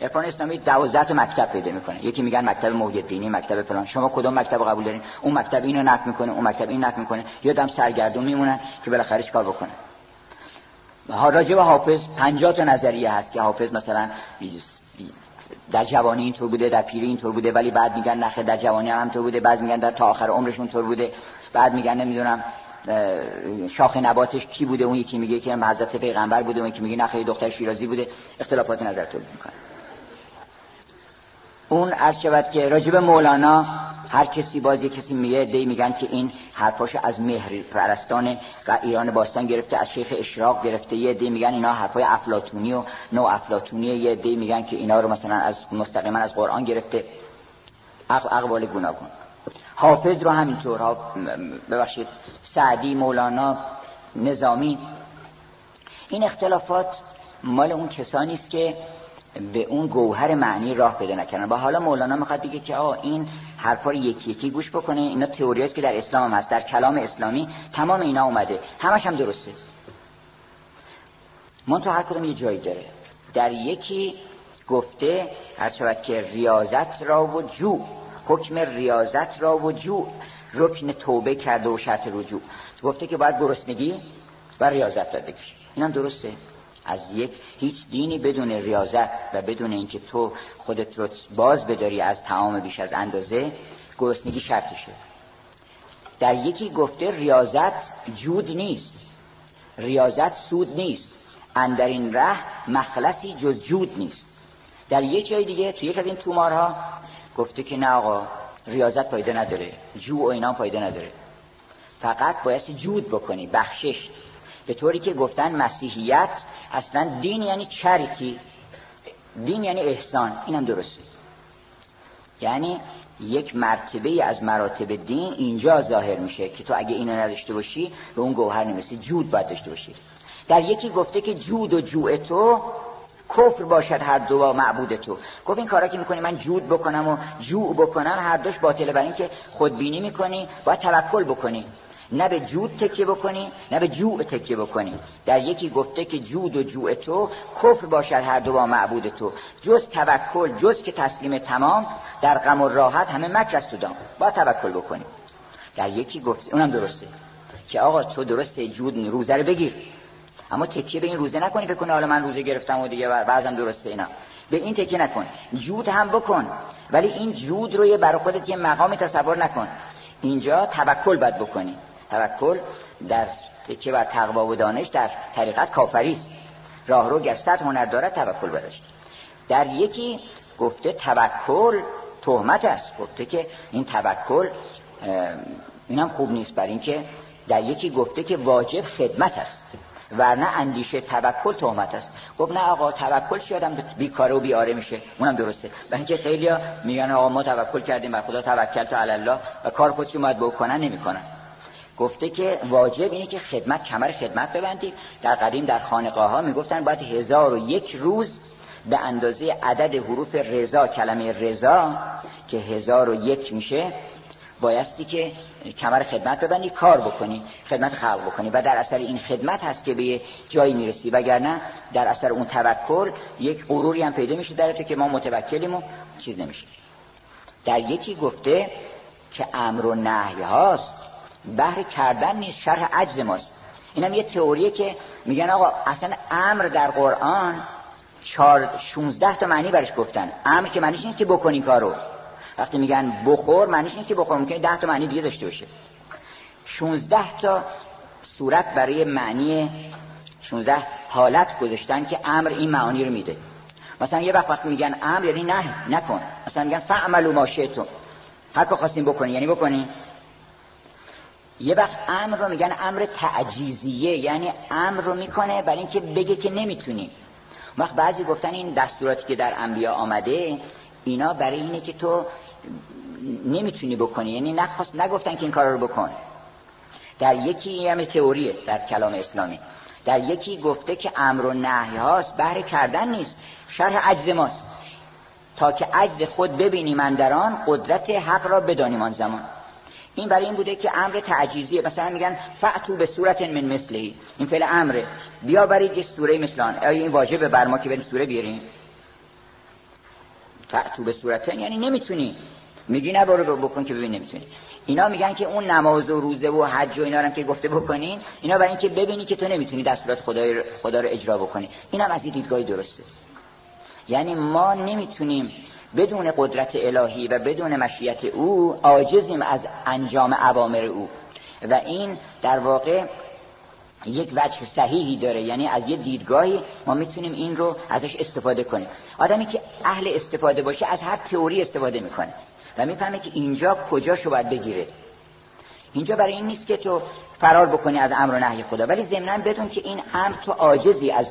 Speaker 1: عرفان اسلامی 12 مکتب پیدا می‌کنه. یکی میگن مکتب محی مکتب فلان. شما کدوم مکتب قبول دارین؟ اون مکتب اینو نقد می‌کنه اون مکتب این نقد می‌کنه. یادم سرگردون میمونن که بالاخره کار بکنه راجع به حافظ 50 تا نظریه هست که حافظ مثلا در جوانی اینطور بوده در پیری اینطور بوده ولی بعد میگن نخه در جوانی هم همینطور بوده بعد میگن در تا آخر عمرش طور بوده. بعد میگن نمی‌دونم شاخ نباتش کی بوده؟ اون یکی میگه که حضرت پیغمبر بوده اون یکی میگه نخه دختر شیرازی بوده. اختلافات نظر تولید می‌کنه اون عرض شود که راجب مولانا هر کسی باز یه کسی میگه دی میگن که این حرفاش از مهر پرستان ایران باستان گرفته از شیخ اشراق گرفته. یه دی میگن اینا حرفای افلاتونی و نو افلاتونی یه دی میگن که اینا رو مثلا از مستقیما از قرآن گرفته. اقوال گوناگون. حافظ رو همینطور ببخشید سعدی مولانا نظامی. این اختلافات مال اون کسانی است که به اون گوهر معنی راه پیدا نکردن. و حالا مولانا می‌خواد دیگه که آقا این حرفا رو یکی یکی گوش بکنه. اینا تئوری که در اسلام هم هست در کلام اسلامی تمام اینا اومده. همش هم درسته. من تو هر کدوم یه جایی داره. در یکی گفته هر شود که ریاضت را و جو حکم ریاضت را و جو رکن توبه کرده و شرط رجوع. گفته که باید گرسنگی و ریاضت را بکشه. اینم درسته. از یک هیچ دینی بدون ریاضت و بدون اینکه تو خودت رو باز بداری از تعام بیش از اندازه گرسنگی شرطشه در یکی گفته ریاضت جود نیست. ریاضت سود نیست. اندر این ره مخلصی جز جود نیست. در یک جای دیگه تو یک از این تومارها گفته که نه آقا ریاضت فایده نداره. جو و اینا فایده نداره. فقط باید جود بکنی بخشش. به طوری که گفتن مسیحیت اصلا دین یعنی چریتی. دین یعنی احسان. اینم درسته. یعنی یک مرتبه از مراتب دین اینجا ظاهر میشه که تو اگه اینو نداشته باشی به اون گوهر نمیسی جود باید داشته باشی. در یکی گفته که جود و جوع تو کفر باشد هر دو با معبود تو. گفت این کارا که می‌کنی من جود بکنم و جوع بکنم هر دوش باطله برای اینکه خودبینی می‌کنی باید توکل بکنی. نه به جود تکیه بکنی نه به جوع تکیه بکنی. در یکی گفته که جود و جوع تو کفر باشد هر دو با معبود تو. جز توکل جز که تسلیم تمام در غم و راحت همه مکر است تو دام. با توکل بکنی. در یکی گفته اونم درسته که آقا تو درسته جود روزه رو بگیر. اما تکیه به این روزه نکنی کنی حالا من روزه گرفتم و دیگه بعضم درسته اینا. به این تکیه نکن. جود هم بکن. ولی این جود رو برای خودت یه مقام تصور نکن. اینجا توکل بد بکنی. توکل در تکیه بر تقوا و دانش در طریقت کافری است. راهرو گر صد هنر دارد توکل بداشت در یکی گفته توکل تهمت است. گفته که این توکل اینم خوب نیست بر اینکه در یکی گفته که واجب خدمت است ورنه اندیشه توکل تهمت است. گفت نه آقا توکل شاید آدم بیکاره و بیاره میشه؟ اونم درسته. برای اینکه خیلیا میگن آقا ما توکل کردیم بر خدا توکل تو الله و کار خودشون باید بکنن نمی‌کنن. گفته که واجب اینه که خدمت کمر خدمت ببندید در قدیم در خانقاه ها می‌گفتن باید هزار و یک روز به اندازه عدد حروف رضا کلمه رضا که هزار و یک میشه بایستی که کمر خدمت ببندی کار بکنی خدمت خلق بکنی. و در اثر این خدمت هست که به جایی می‌رسی. وگرنه در اثر اون توکل یک غروری هم پیدا میشه در که ما متوکلیم و چیز نمیشه. در یکی گفته که امر و نهی هاست. بهر کردن نیست شرح عجز ماست. اینم یه تئوریه که میگن آقا اصلا امر در قرآن چار 16 تا معنی برش گفتن. امر که معنیش نیست که بکنی کارو. وقتی میگن بخور معنیش نیست که بخور ممکنه 10 تا معنی دیگه داشته باشه. 16 تا صورت برای معنی 16 حالت گذاشتن که امر این معانی رو میده. مثلا یه وقت وقتی میگن امر یعنی نه نکن. مثلا میگن فعملوا ما شئتم. هر کار خواستین بکنی یعنی بکنی. یه وقت امر رو میگن امر تعجیزیه یعنی امر رو می‌کنه برای اینکه بگه که نمی‌تونی. وقت بعضی گفتن این دستوراتی که در انبیا آمده اینا برای اینه که تو نمی‌تونی بکنی یعنی نخواست نگفتن که این کار رو بکن. در یکی هم تئوریه در کلام اسلامی. در یکی گفته که امر و نهی هاست بهر کردن نیست شرح عجز ماست. تا که عجز خود ببینی من در آن قدرت حق را بدانیم آن زمان. این برای این بوده که امر تعجیزیه. مثلا میگن فعتو به صورت من مثلی. این فعل امره. بیا برید یه سوره مثل آن. آیا این واجبه بر ما که بریم سوره بیاریم. فعتو به صورت یعنی نمی‌تونی. میگی نبارو بکن که ببین نمی‌تونی. اینا میگن که اون نماز و روزه و حج و اینا هم که گفته بکنین اینا برای اینکه ببینی که تو نمی‌تونی دستورات خدا رو اجرا بکنی. اینم از این دیدگاهی درسته. یعنی ما نمی‌تونیم بدون قدرت الهی و بدون مشیت او عاجزیم از انجام عوامر او. و این در واقع یک وجه صحیحی داره. یعنی از یه دیدگاهی ما می‌تونیم این رو ازش استفاده کنیم. آدمی که اهل استفاده باشه از هر تئوری استفاده می‌کنه و می‌فهمه که اینجا کجاشو باید بگیره. اینجا برای این نیست که تو فرار بکنی از امر و نهی خدا. ولی ضمنا بدون که این امر تو عاجزی از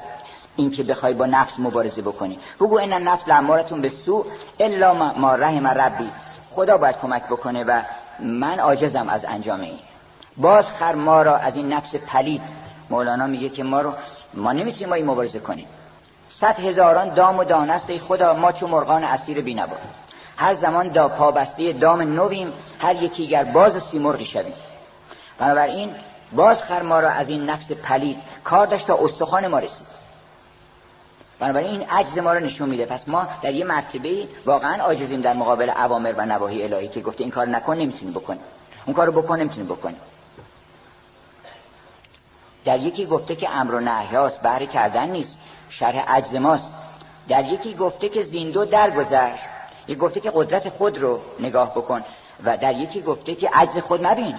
Speaker 1: اینکه بخوای با نفس مبارزه بکنی. بگو این نفس لامارتون به سو الا ما رحم ربی. خدا باید کمک بکنه و من عاجزم از انجام این. باز خر ما را از این نفس پلید. مولانا میگه که ما رو ما نمی‌تونیم با این مبارزه کنیم. صد هزاران دام و دانست خدا ما چو مرغان اسیر بینوا. هر زمان دا پابسته دام نویم هر یکی گر باز و سیمرغی شویم. بنابراین باز خر ما را از این نفس پلید. کار داشت تا استخوان ما رسید. بنابراین این عجز ما رو نشون میده. پس ما در یه مرتبه واقعا عاجزیم در مقابل اوامر و نواهی الهی که گفته این کار نکن نمی‌تونی بکنی اون کارو بکن نمی‌تونی بکنی در یکی گفته که امر و نهیاست بهره کردن نیست شرح عجز ماست. در یکی گفته که زیندو درگذر یک گفته که قدرت خود رو نگاه بکن. و در یکی گفته که عجز خود مبین.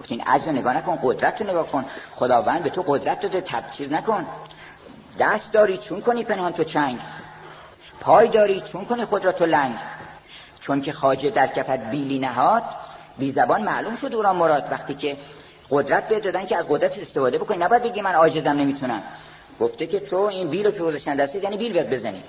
Speaker 1: گفته این عجز رو نگاه نکن قدرت رو نگاه کن. خداوند به تو قدرت داده تبچیز نکن. دست داری چون کنی پنهان تو چنگ. پای داری چون کنی خود را تو لنگ. چون که خاجه در کفت بیلی نهاد بی زبان معلوم شد او را مراد. وقتی که قدرت به دادن که از قدرت استفاده بکنی نباید بگی من عاجزم نمی‌تونم. گفته که تو این بیل رو که گذاشتن دستی یعنی بیل بیاد بزنی.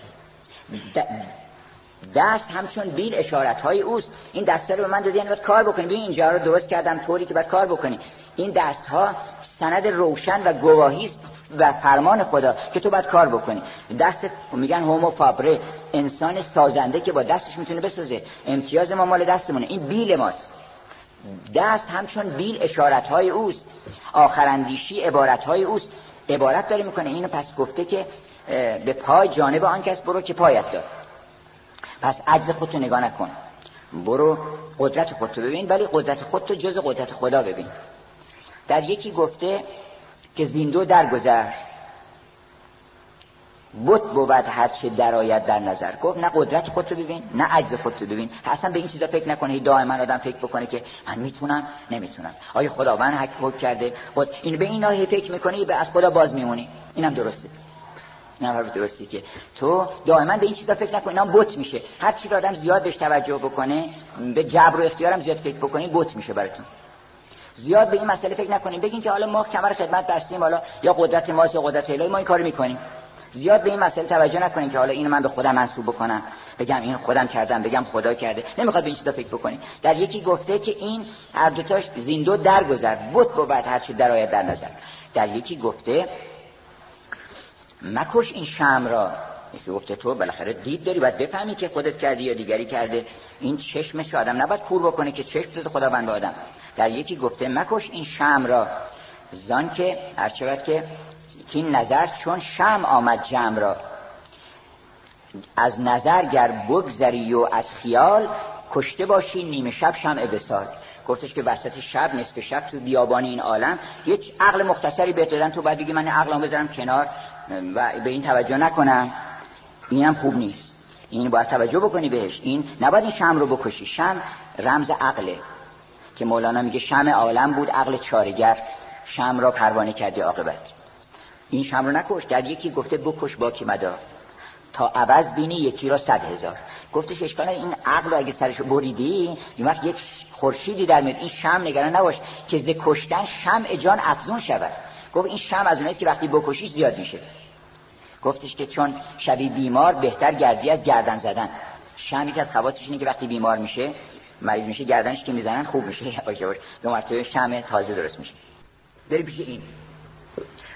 Speaker 1: دست همچون بیل اشارت های اوست. این دست رو به من دادی یعنی باید کار بکنی. ببین اینجا رو درست کردم طوری که باید کار بکنی. این دست ها سند روشن و گواهی است. و فرمان خدا که تو باید کار بکنی. دست میگن هومو فابره انسان سازنده که با دستش می‌تونه بسازه. امتیاز ما مال دستمونه. این بیل ماست. دست همچون بیل اشارت های اوست. آخرندیشی عبارت های اوست. عبارت داره می‌کنه. اینو پس گفته که به پای جانب آن کس برو که پایت دار. پس عجز خودتو نگاه نکن. برو قدرت خودتو ببین ولی قدرت خودتو جز قدرت خدا ببین. در یکی گفته که زیندو درگذر بت بود هر چه درآید در نظر. گفت نه قدرت خودتو ببین نه عجز خودتو ببین. اصلا به این چیزا فکر نکنه. دائما آدم فکر بکنه که من می‌تونم نمی‌تونم. آیا خداوند حق حکم کرده؟ خود این به این ناحیه فکر می‌کنی به از خدا باز میمونی. اینم درسته. نه حرف درستی که تو دائما به این چیزا فکر نکنی اینا بت میشه. هر چی آدم زیاد بهش توجه بکنه به جبر و اختیارم زیاد فکر بکنی بت میشه براتون. زیاد به این مسئله فکر نکنیم. بگین که حالا ما کمر خدمت بستیم حالا یا قدرت ما یا قدرت الهی ما این کارو می‌کنیم. زیاد به این مسئله توجه نکنین که حالا اینو من به خودم منسوب بکنم. بگم این خودم کردم بگم خدا کرده. نمی‌خواد به این چیزا فکر بکنین. در یکی گفته که این هر دوتاش زیندو درگذر. بود بود هر چی در آید در نظر. در یکی گفته مکش این شم را یکی گفته تو بالاخره دید داری باید بفهمی که خودت کردی یا دیگری کرده. این چشمش آدم نباید کور بکنه که چشم خدا خداوند به آدم. در یکی گفته مکش این شم را. زان که هر که این نظر چون شم آمد جمع را. از نظر گر بگذری و از خیال کشته باشی نیمه شب شمع بساز. گفتش که وسط شب نصف شب تو بیابان این عالم یک عقل مختصری بهت دادن تو باید بگی من عقلم بذارم کنار. و به این توجه نکنم. اینم خوب نیست. این باید توجه بکنی بهش. این نباید این شم رو بکشی. شم رمز عقله. که مولانا میگه شم عالم بود عقل چارگر. شم را پروانه کردی عاقبت. این شم رو نکش. در یکی گفته بکش باکی مدار. تا عوض بینی یکی را صد هزار. گفتش اشکال این عقل اگه سرش بریدی این وقت یک خورشیدی در میاد. این شم نگران نباش که ز کشتن شم جان افزون شود. گفت این شم از اوناییست که وقتی بکشیش زیاد میشه. گفتش که چون شبی بیمار بهتر گردی از گردن زدن. شم یکی از خواستش اینه که وقتی بیمار میشه مریض میشه گردنش که می‌زنن خوب میشه. باشه باشه. دو مرتبه شم تازه درست میشه. بری پیش این.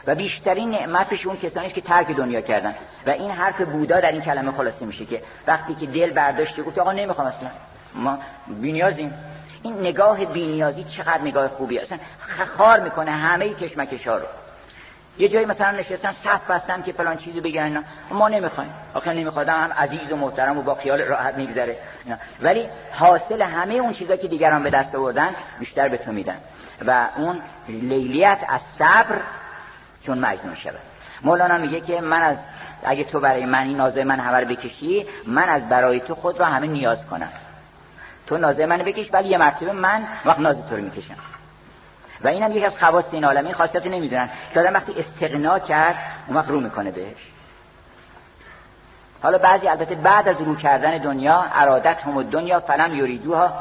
Speaker 1: و بیشترین نعمتش اون کسانی که ترک دنیا کردن. و این حرف بودا در این کلمه خلاصه میشه که وقتی که دل برداشته گفت آقا نمی‌خوام اصلا. ما بینیازیم. این نگاه بینیازی چقدر نگاه خوبی اصلا خار می‌کنه همه کشمکش ها رو. یه جایی مثلا نشستن صف بستن که فلان چیزی بگن. ما نمی‌خوایم. آخه نمیخوادم هم عزیز و محترم و با خیال راحت میگذره. ولی حاصل همه اون چیزا که دیگران به دست آوردن بیشتر به تو میدن. و اون لیلیت از صبر چون مجنون شود. مولانا میگه که من از اگه تو برای من این نازه من همه بکشی من از برای تو خود را همه نیاز کنم. تو نازه من بکش ولی یه مرتبه من وقت نازه تو رو می‌کشم. و اینم یکی از خواص این عالم این نمی‌دونن. که آدم وقتی استغنا کرد اون وقت رو می‌کنه بهش. حالا بعضی البته بعد از رو کردن دنیا ارادت هم دنیا فلم یریدوها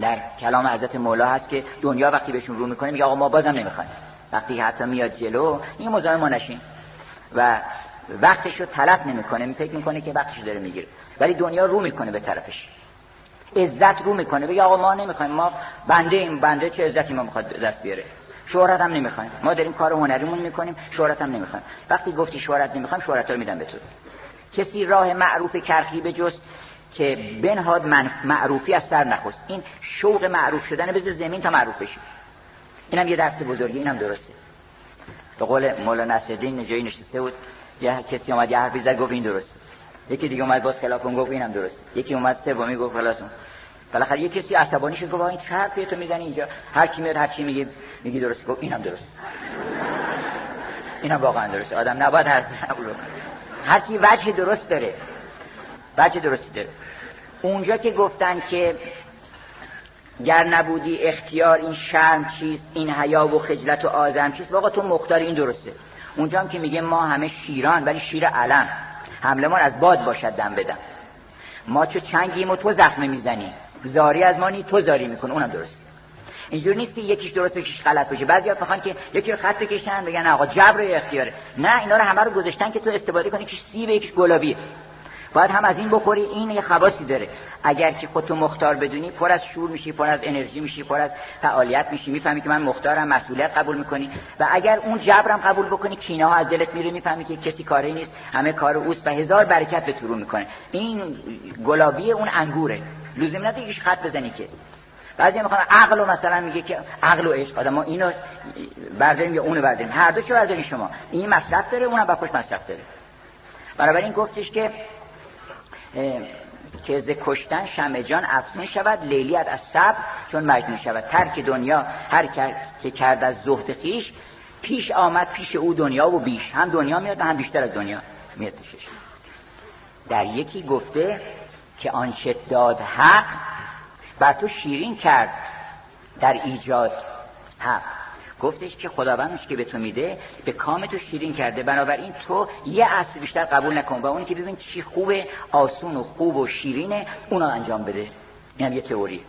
Speaker 1: در کلام حضرت مولا هست که دنیا وقتی بهشون رو می‌کنه میگه آقا ما بازم نمی‌خوایم. وقتی حتی میاد جلو این مزاحم ما نشین. و وقتش رو طلب نمی‌کنه می فکر می‌کنه که وقتش داره می‌گیره. ولی دنیا رو می‌کنه به طرفش. عزت رو می‌کنه. بگه آقا ما نمی‌خوایم. ما بنده این بنده چه عزتی ما می‌خواد دست بیاره؟ شهرت هم نمی‌خوایم. ما داریم کار هنریمون می‌کنیم. شهرت هم نمی‌خوایم. وقتی گفتی شهرت نمی‌خوایم شهرت رو میدم به تو. کسی راه معروف کرخی به جست که بنهاد من معروفی از سر نخست. این شوق معروف شدن به زمین تا معروف بشی. اینم یه درس بزرگی. اینم درسته. به قول مولانا نصرالدین جایی نشسته بود. یه کسی اومد یه حرفی زد گفت این درسته. یکی دیگه اومد باز خلاف گفت اینم درسته. یکی اومد سومی گفت خلاص بالاخره یه کسی عصبانی شد گفت این چه حرفی تو می‌زنی اینجا؟ هر کی میاد هر چی میگه میگی درست گفت اینم درست اینم واقعا درسته. آدم نباید حرف هر کی وجه درست داره. وجه درستی داره. اونجا که گفتن که گر نبودی اختیار این شرم چیست؟ این حیا و خجلت و آزم چیست؟ واقعا تو مختار این درسته. اونجا هم که میگه ما همه شیران ولی شیر علم. حمله ما از باد باشد دم بدم ما چه چنگیم و تو زخمه می‌زنی. زاری از ما تو زاری می‌کنه اونم درست. اینجور نیست که یکیش درست یکیش غلط باشه. بعضیا می‌خوان که یکی رو خط بکشن بگن آقا جبر اختیاره. نه اینا رو همه رو گذاشتن که تو استفاده کنی یکیش سیب یکیش گلابیه باید هم از این بخوری این یه خواصی داره. اگر که خودتو مختار بدونی پر از شور میشی پر از انرژی میشی پر از فعالیت میشی. می‌فهمی که من مختارم مسئولیت قبول می‌کنی. و اگر اون جبرم قبول بکنی کینه ها از دلت میره می‌فهمی که کسی کاری نیست. همه کار اوست و هزار برکت به تو می‌کنه. این گلابی اون انگوره. لزوم نداره یکیش خط بزنی که. بعضی می‌خوان عقل و مثلا میگه که عقل و عشق. آدم ما اینو برداریم یا اونو برداریم. هر دو چه برداریم شما. این مصرف داره اونم با خوش مصرف داره. بنابراین گفتش که که ز کشتن شمع جان افزون شود لیلیت از صبر چون مجنون شود. ترک دنیا هر که کرد از زهد خیش پیش آمد پیش او دنیا و بیش. هم دنیا میاد و هم بیشتر از دنیا میاد در یکی گفته که آن داد حق بر تو شیرین کرد در ایجاد حق. گفتش که خداوندش که به تو میده به کام تو شیرین کرده. بنابراین تو یه اصل بیشتر قبول نکن و اونی که ببین چی خوبه آسون و خوب و شیرینه اونا انجام بده. این هم یه تئوری.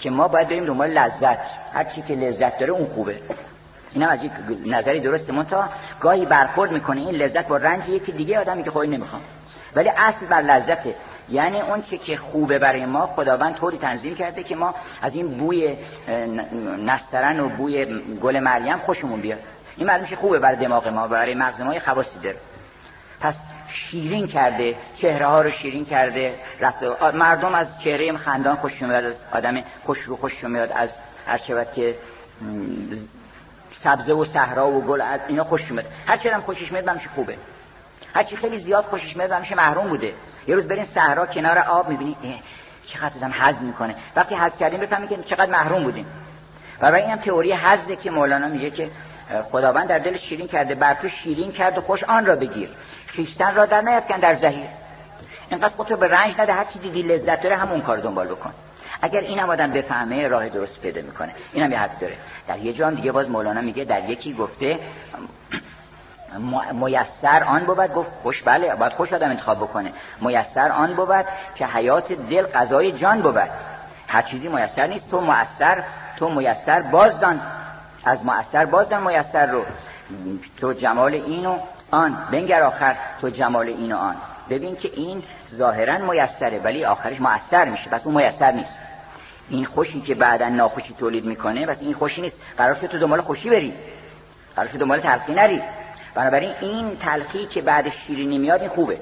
Speaker 1: که ما باید بریم دنبال لذت. هر چی که لذت داره اون خوبه. این از یک نظری درسته. من تا گاهی برخورد می‌کنه این لذت با رنج یکی دیگه آدمی که خواهی نمی‌خوام ولی اصل بر لذته. یعنی اون چه که خوبه برای ما خداوند طوری تنظیم کرده که ما از این بوی نسترن و بوی گل مریم خوشمون بیاد. این معلوم خوبه برای دماغ ما برای مغز ما خواصی داره. پس شیرین کرده چهره ها رو شیرین کرده رفته مردم از چهره خندان خوش میاد از آدم خوش رو خوش میاد از هر شود که سبزه و صحرا و گل از اینا خوش میاد هر چه هم خوشش میاد خوبه. هر چی خیلی زیاد خوشش میاد همش محروم بوده. یه روز برین صحرا کنار آب می‌بینی چقدر آدم حز می‌کنه. وقتی حز کردیم بفهمید که چقدر محروم بودیم. و برای اینم تئوری حزه که مولانا میگه که خداوند در دل شیرین کرده بر تو شیرین کرد و خوش آن را بگیر. خیشتن را در نیفکن در زهیر اینقدر خودتو به رنج نده هر چی دیدی لذت داره همون کار دنبال بکن. اگر اینم آدم بفهمه راه درست پیدا می‌کنه. اینم یه حرف داره. در یه جام دیگه باز مولانا میگه در یکی گفته میسر آن بود گفت خوش بله باید خوش آدم انتخاب بکنه. میسر آن بود که حیات دل قضای جان بود. هر چیزی میسر نیست تو میسر تو میسر بازدان. از میسر بازدان میسر رو. تو جمال اینو آن. بنگر آخر تو جمال اینو آن. ببین که این ظاهرا میسره ولی آخرش مؤثر میشه. پس اون میسر نیست. این خوشی که بعدا ناخوشی تولید می‌کنه پس این خوشی نیست. قرار تو دنبال خوشی بری. قرار دنبال تلخی نری. بنابراین این تلخی که بعدش شیرینی میاد این خوبه.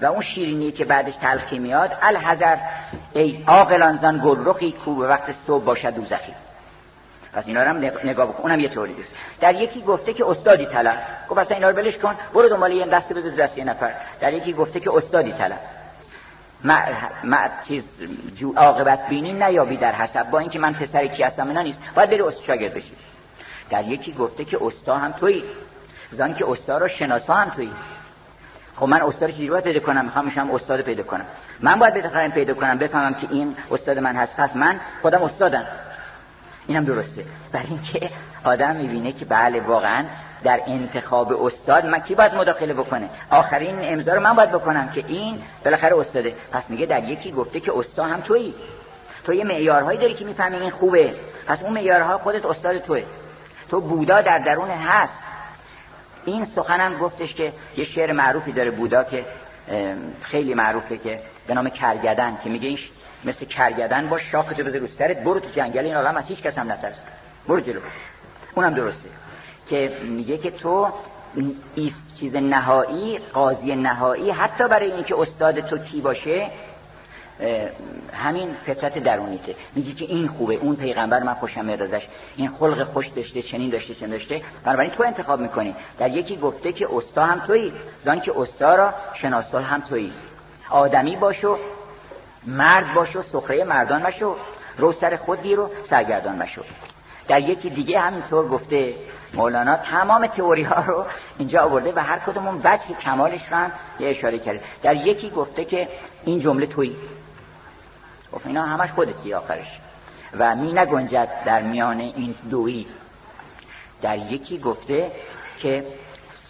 Speaker 1: و اون شیرینی که بعدش تلخی میاد الحذر ای عاقلان زن گلرخی کو به وقت صبح باشد دوزخی. پس اینا هم نگاه بکن. اونم یه طوری است در یکی گفته که استادی طلب. گفت اصلا اینا رو بلش کن. برو دنبال یه دست بده دست یه نفر. در یکی گفته که استادی طلب. ما چیز جو عاقبت بینی نیابی در حسب. با اینکه من پسر کی هستم اینا نیست. باید بری استاد شاگرد بشی. در یکی گفته که استا هم تویی. زن که استاد رو شناسا هم تویی خب من استاد چجوری پیدا کنم؟ می‌خوام میشم استاد پیدا کنم. من باید بخوام پیدا کنم بفهمم که این استاد من هست. پس من خودم استادم. اینم درسته. برای اینکه آدم می‌بینه که بله واقعا در انتخاب استاد من کی باید مداخله بکنه؟ آخرین امضا رو من باید بکنم که این بالاخره استاده. پس میگه در یکی گفته که استاد هم تویی. تو یه معیارهایی داری که می‌فهمی این خوبه. پس اون معیارها خودت استاد توه تو بودا در درون هست. این سخنم گفتش که یه شعر معروفی داره بودا که خیلی معروفه که به نام کرگدن که میگه این مثل کرگدن با شاخ تو بذار روسترت برو تو جنگل این عالم از هیچ کس هم نترس. برو جلو. اونم درسته. که میگه که تو ایست چیز نهایی قاضی نهایی حتی برای اینکه استاد تو کی باشه همین فطرت درونیته. میگه که این خوبه اون پیغمبر من خوشم میاد ازش. این خلق خوش داشته چنین داشته چنین داشته. بنابراین تو انتخاب می‌کنی. در یکی گفته که استا هم تویی زان که استا را شناسا هم تویی. آدمی باشو مرد باشو سخره مردان باشو رو سر خود گیر و سرگردان باشو در یکی دیگه همینطور گفته مولانا تمام تئوری ها رو اینجا آورده و هر کدومون وجه کمالش رو هم یه اشاره کرده. در یکی گفته که این جمله تویی. گفت اینا همش خودتی آخرش. و می نگنجد در میان این دویی در یکی گفته که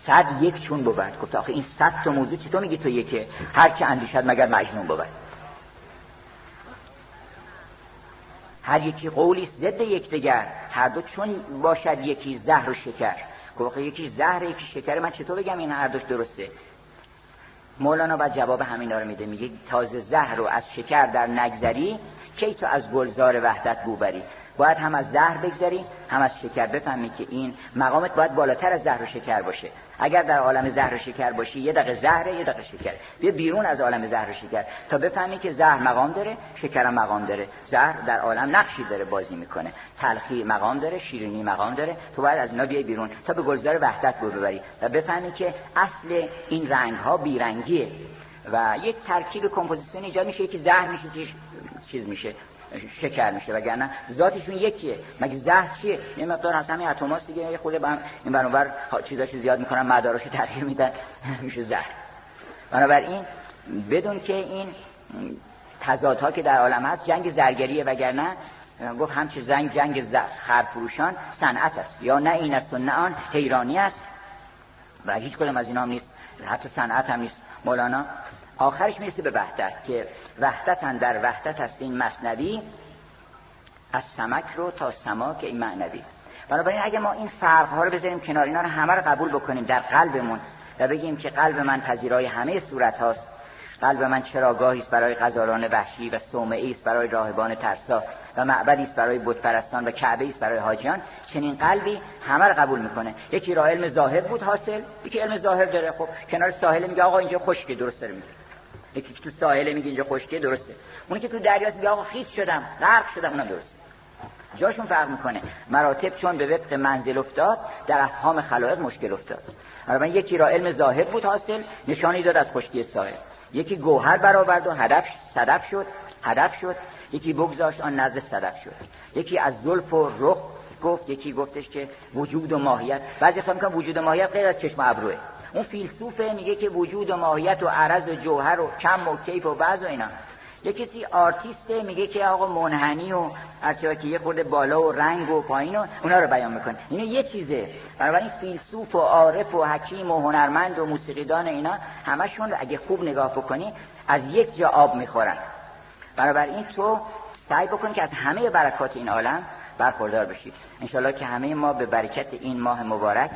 Speaker 1: صد یک چون بود. گفت آخه این صد تا موضوع چطور میگی؟ تو یکه هر که اندیشد مگر مجنون بود. هر یکی قولی ضد یکدیگر هر دو چون باشد یکی زهر و شکر. گفت یکی زهر یکی شکر. من چطور بگم این هر دوش درسته؟ مولانا بعد جواب همینا رو میده میگه تازه زهر رو از شکر در نگذری کی تو از گلزار وحدت بو بری. باید هم از زهر بگذری هم از شکر. بفهمی که این مقامت باید بالاتر از زهر و شکر باشه. اگر در عالم زهر و شکر باشی یه دقیقه زهره یه دقیقه شکر. بیا بیرون از عالم زهر و شکر تا بفهمی که زهر مقام داره شکر مقام داره. زهر در عالم نقشی داره بازی می‌کنه. تلخی مقام داره شیرینی مقام داره. تو باید از اینا بیای بیرون تا به گلزار وحدت بو ببری و بفهمی که اصل این رنگ ها بیرنگیه. و یک ترکیب کمپوزیسیون ایجاد میشه که زهر میشه چیز میشه. شکر میشه وگرنه ذاتشون یکیه. مگه زهر چیه؟ یه مقدار هست همین اتماس دیگه یه خود هم این برانور چیزاشو زیاد می‌کنن مداراشو تغییر میدن. میشه زهر. بنابراین بدون که این تضادها که در عالم هست جنگ زرگریه. وگرنه گفت همچه زنگ جنگ خرفروشان صنعت است. یا نه این است و نه آن حیرانی است. و هیچ کدوم از اینا هم نیست. حتی صنعت هم نیست. مولانا آخرش می‌رسه به وحدت که وحدت در وحدت است این مصنوی. از سمک رو تا سماک این معنوی. بنابراین اگه ما این فرق ها رو بذاریم کنار اینا رو همه رو قبول بکنیم در قلبمون و بگیم که قلب من پذیرای همه صورت هاست. قلب من چراگاهی است برای غزالان وحشی و صومعی است برای راهبان ترسا و معبدی است برای بت و کعبه است برای حاجیان. چنین قلبی همه رو قبول می‌کنه. یکی را علم ظاهر بود حاصل یکی علم ظاهر داره. خب کنار ساحل میگه آقا اینجا خشکه درست داره میگه. یکی که تو ساحل میگه اینجا خشکه درسته. اونی که تو دریا میگه آقا خیس شدم غرق شدم اونم درسته. جاشون فرق می‌کنه. مراتب چون به وفق منزل افتاد در افهام خلایق مشکل افتاد. من یکی را علم ظاهر بود حاصل نشانی داد از خشکی ساحل. یکی گوهر برآورد و هدف صدف شد هدف شد. یکی بگذاشت آن نزد صدف شد. یکی از زلف و رخ گفت یکی گفتش که وجود و ماهیت. بعضی فهم وجود و ماهیت غیر از چشم ابروه. اون فیلسوفه میگه که وجود و ماهیت و عرض و جوهر و کم و کیف و بعض و اینا. یه کسی آرتیسته میگه که آقا منحنی و هرچه که یه خورده بالا و رنگ و پایین و اونا رو بیان می‌کنه. اینو یه چیزه. بنابراین فیلسوف و عارف و حکیم و هنرمند و موسیقیدان اینا همشون اگه خوب نگاه بکنی از یک جا آب می‌خورن. بنابراین تو سعی بکن که از همه برکات این عالم برخوردار بشید انشالله که همه ما به برکت این ماه مبارک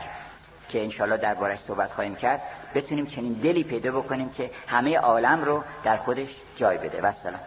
Speaker 1: که انشالله دربارش صحبت خواهیم کرد بتونیم چنین دلی پیدا بکنیم که همه عالم رو در خودش جای بده. و سلام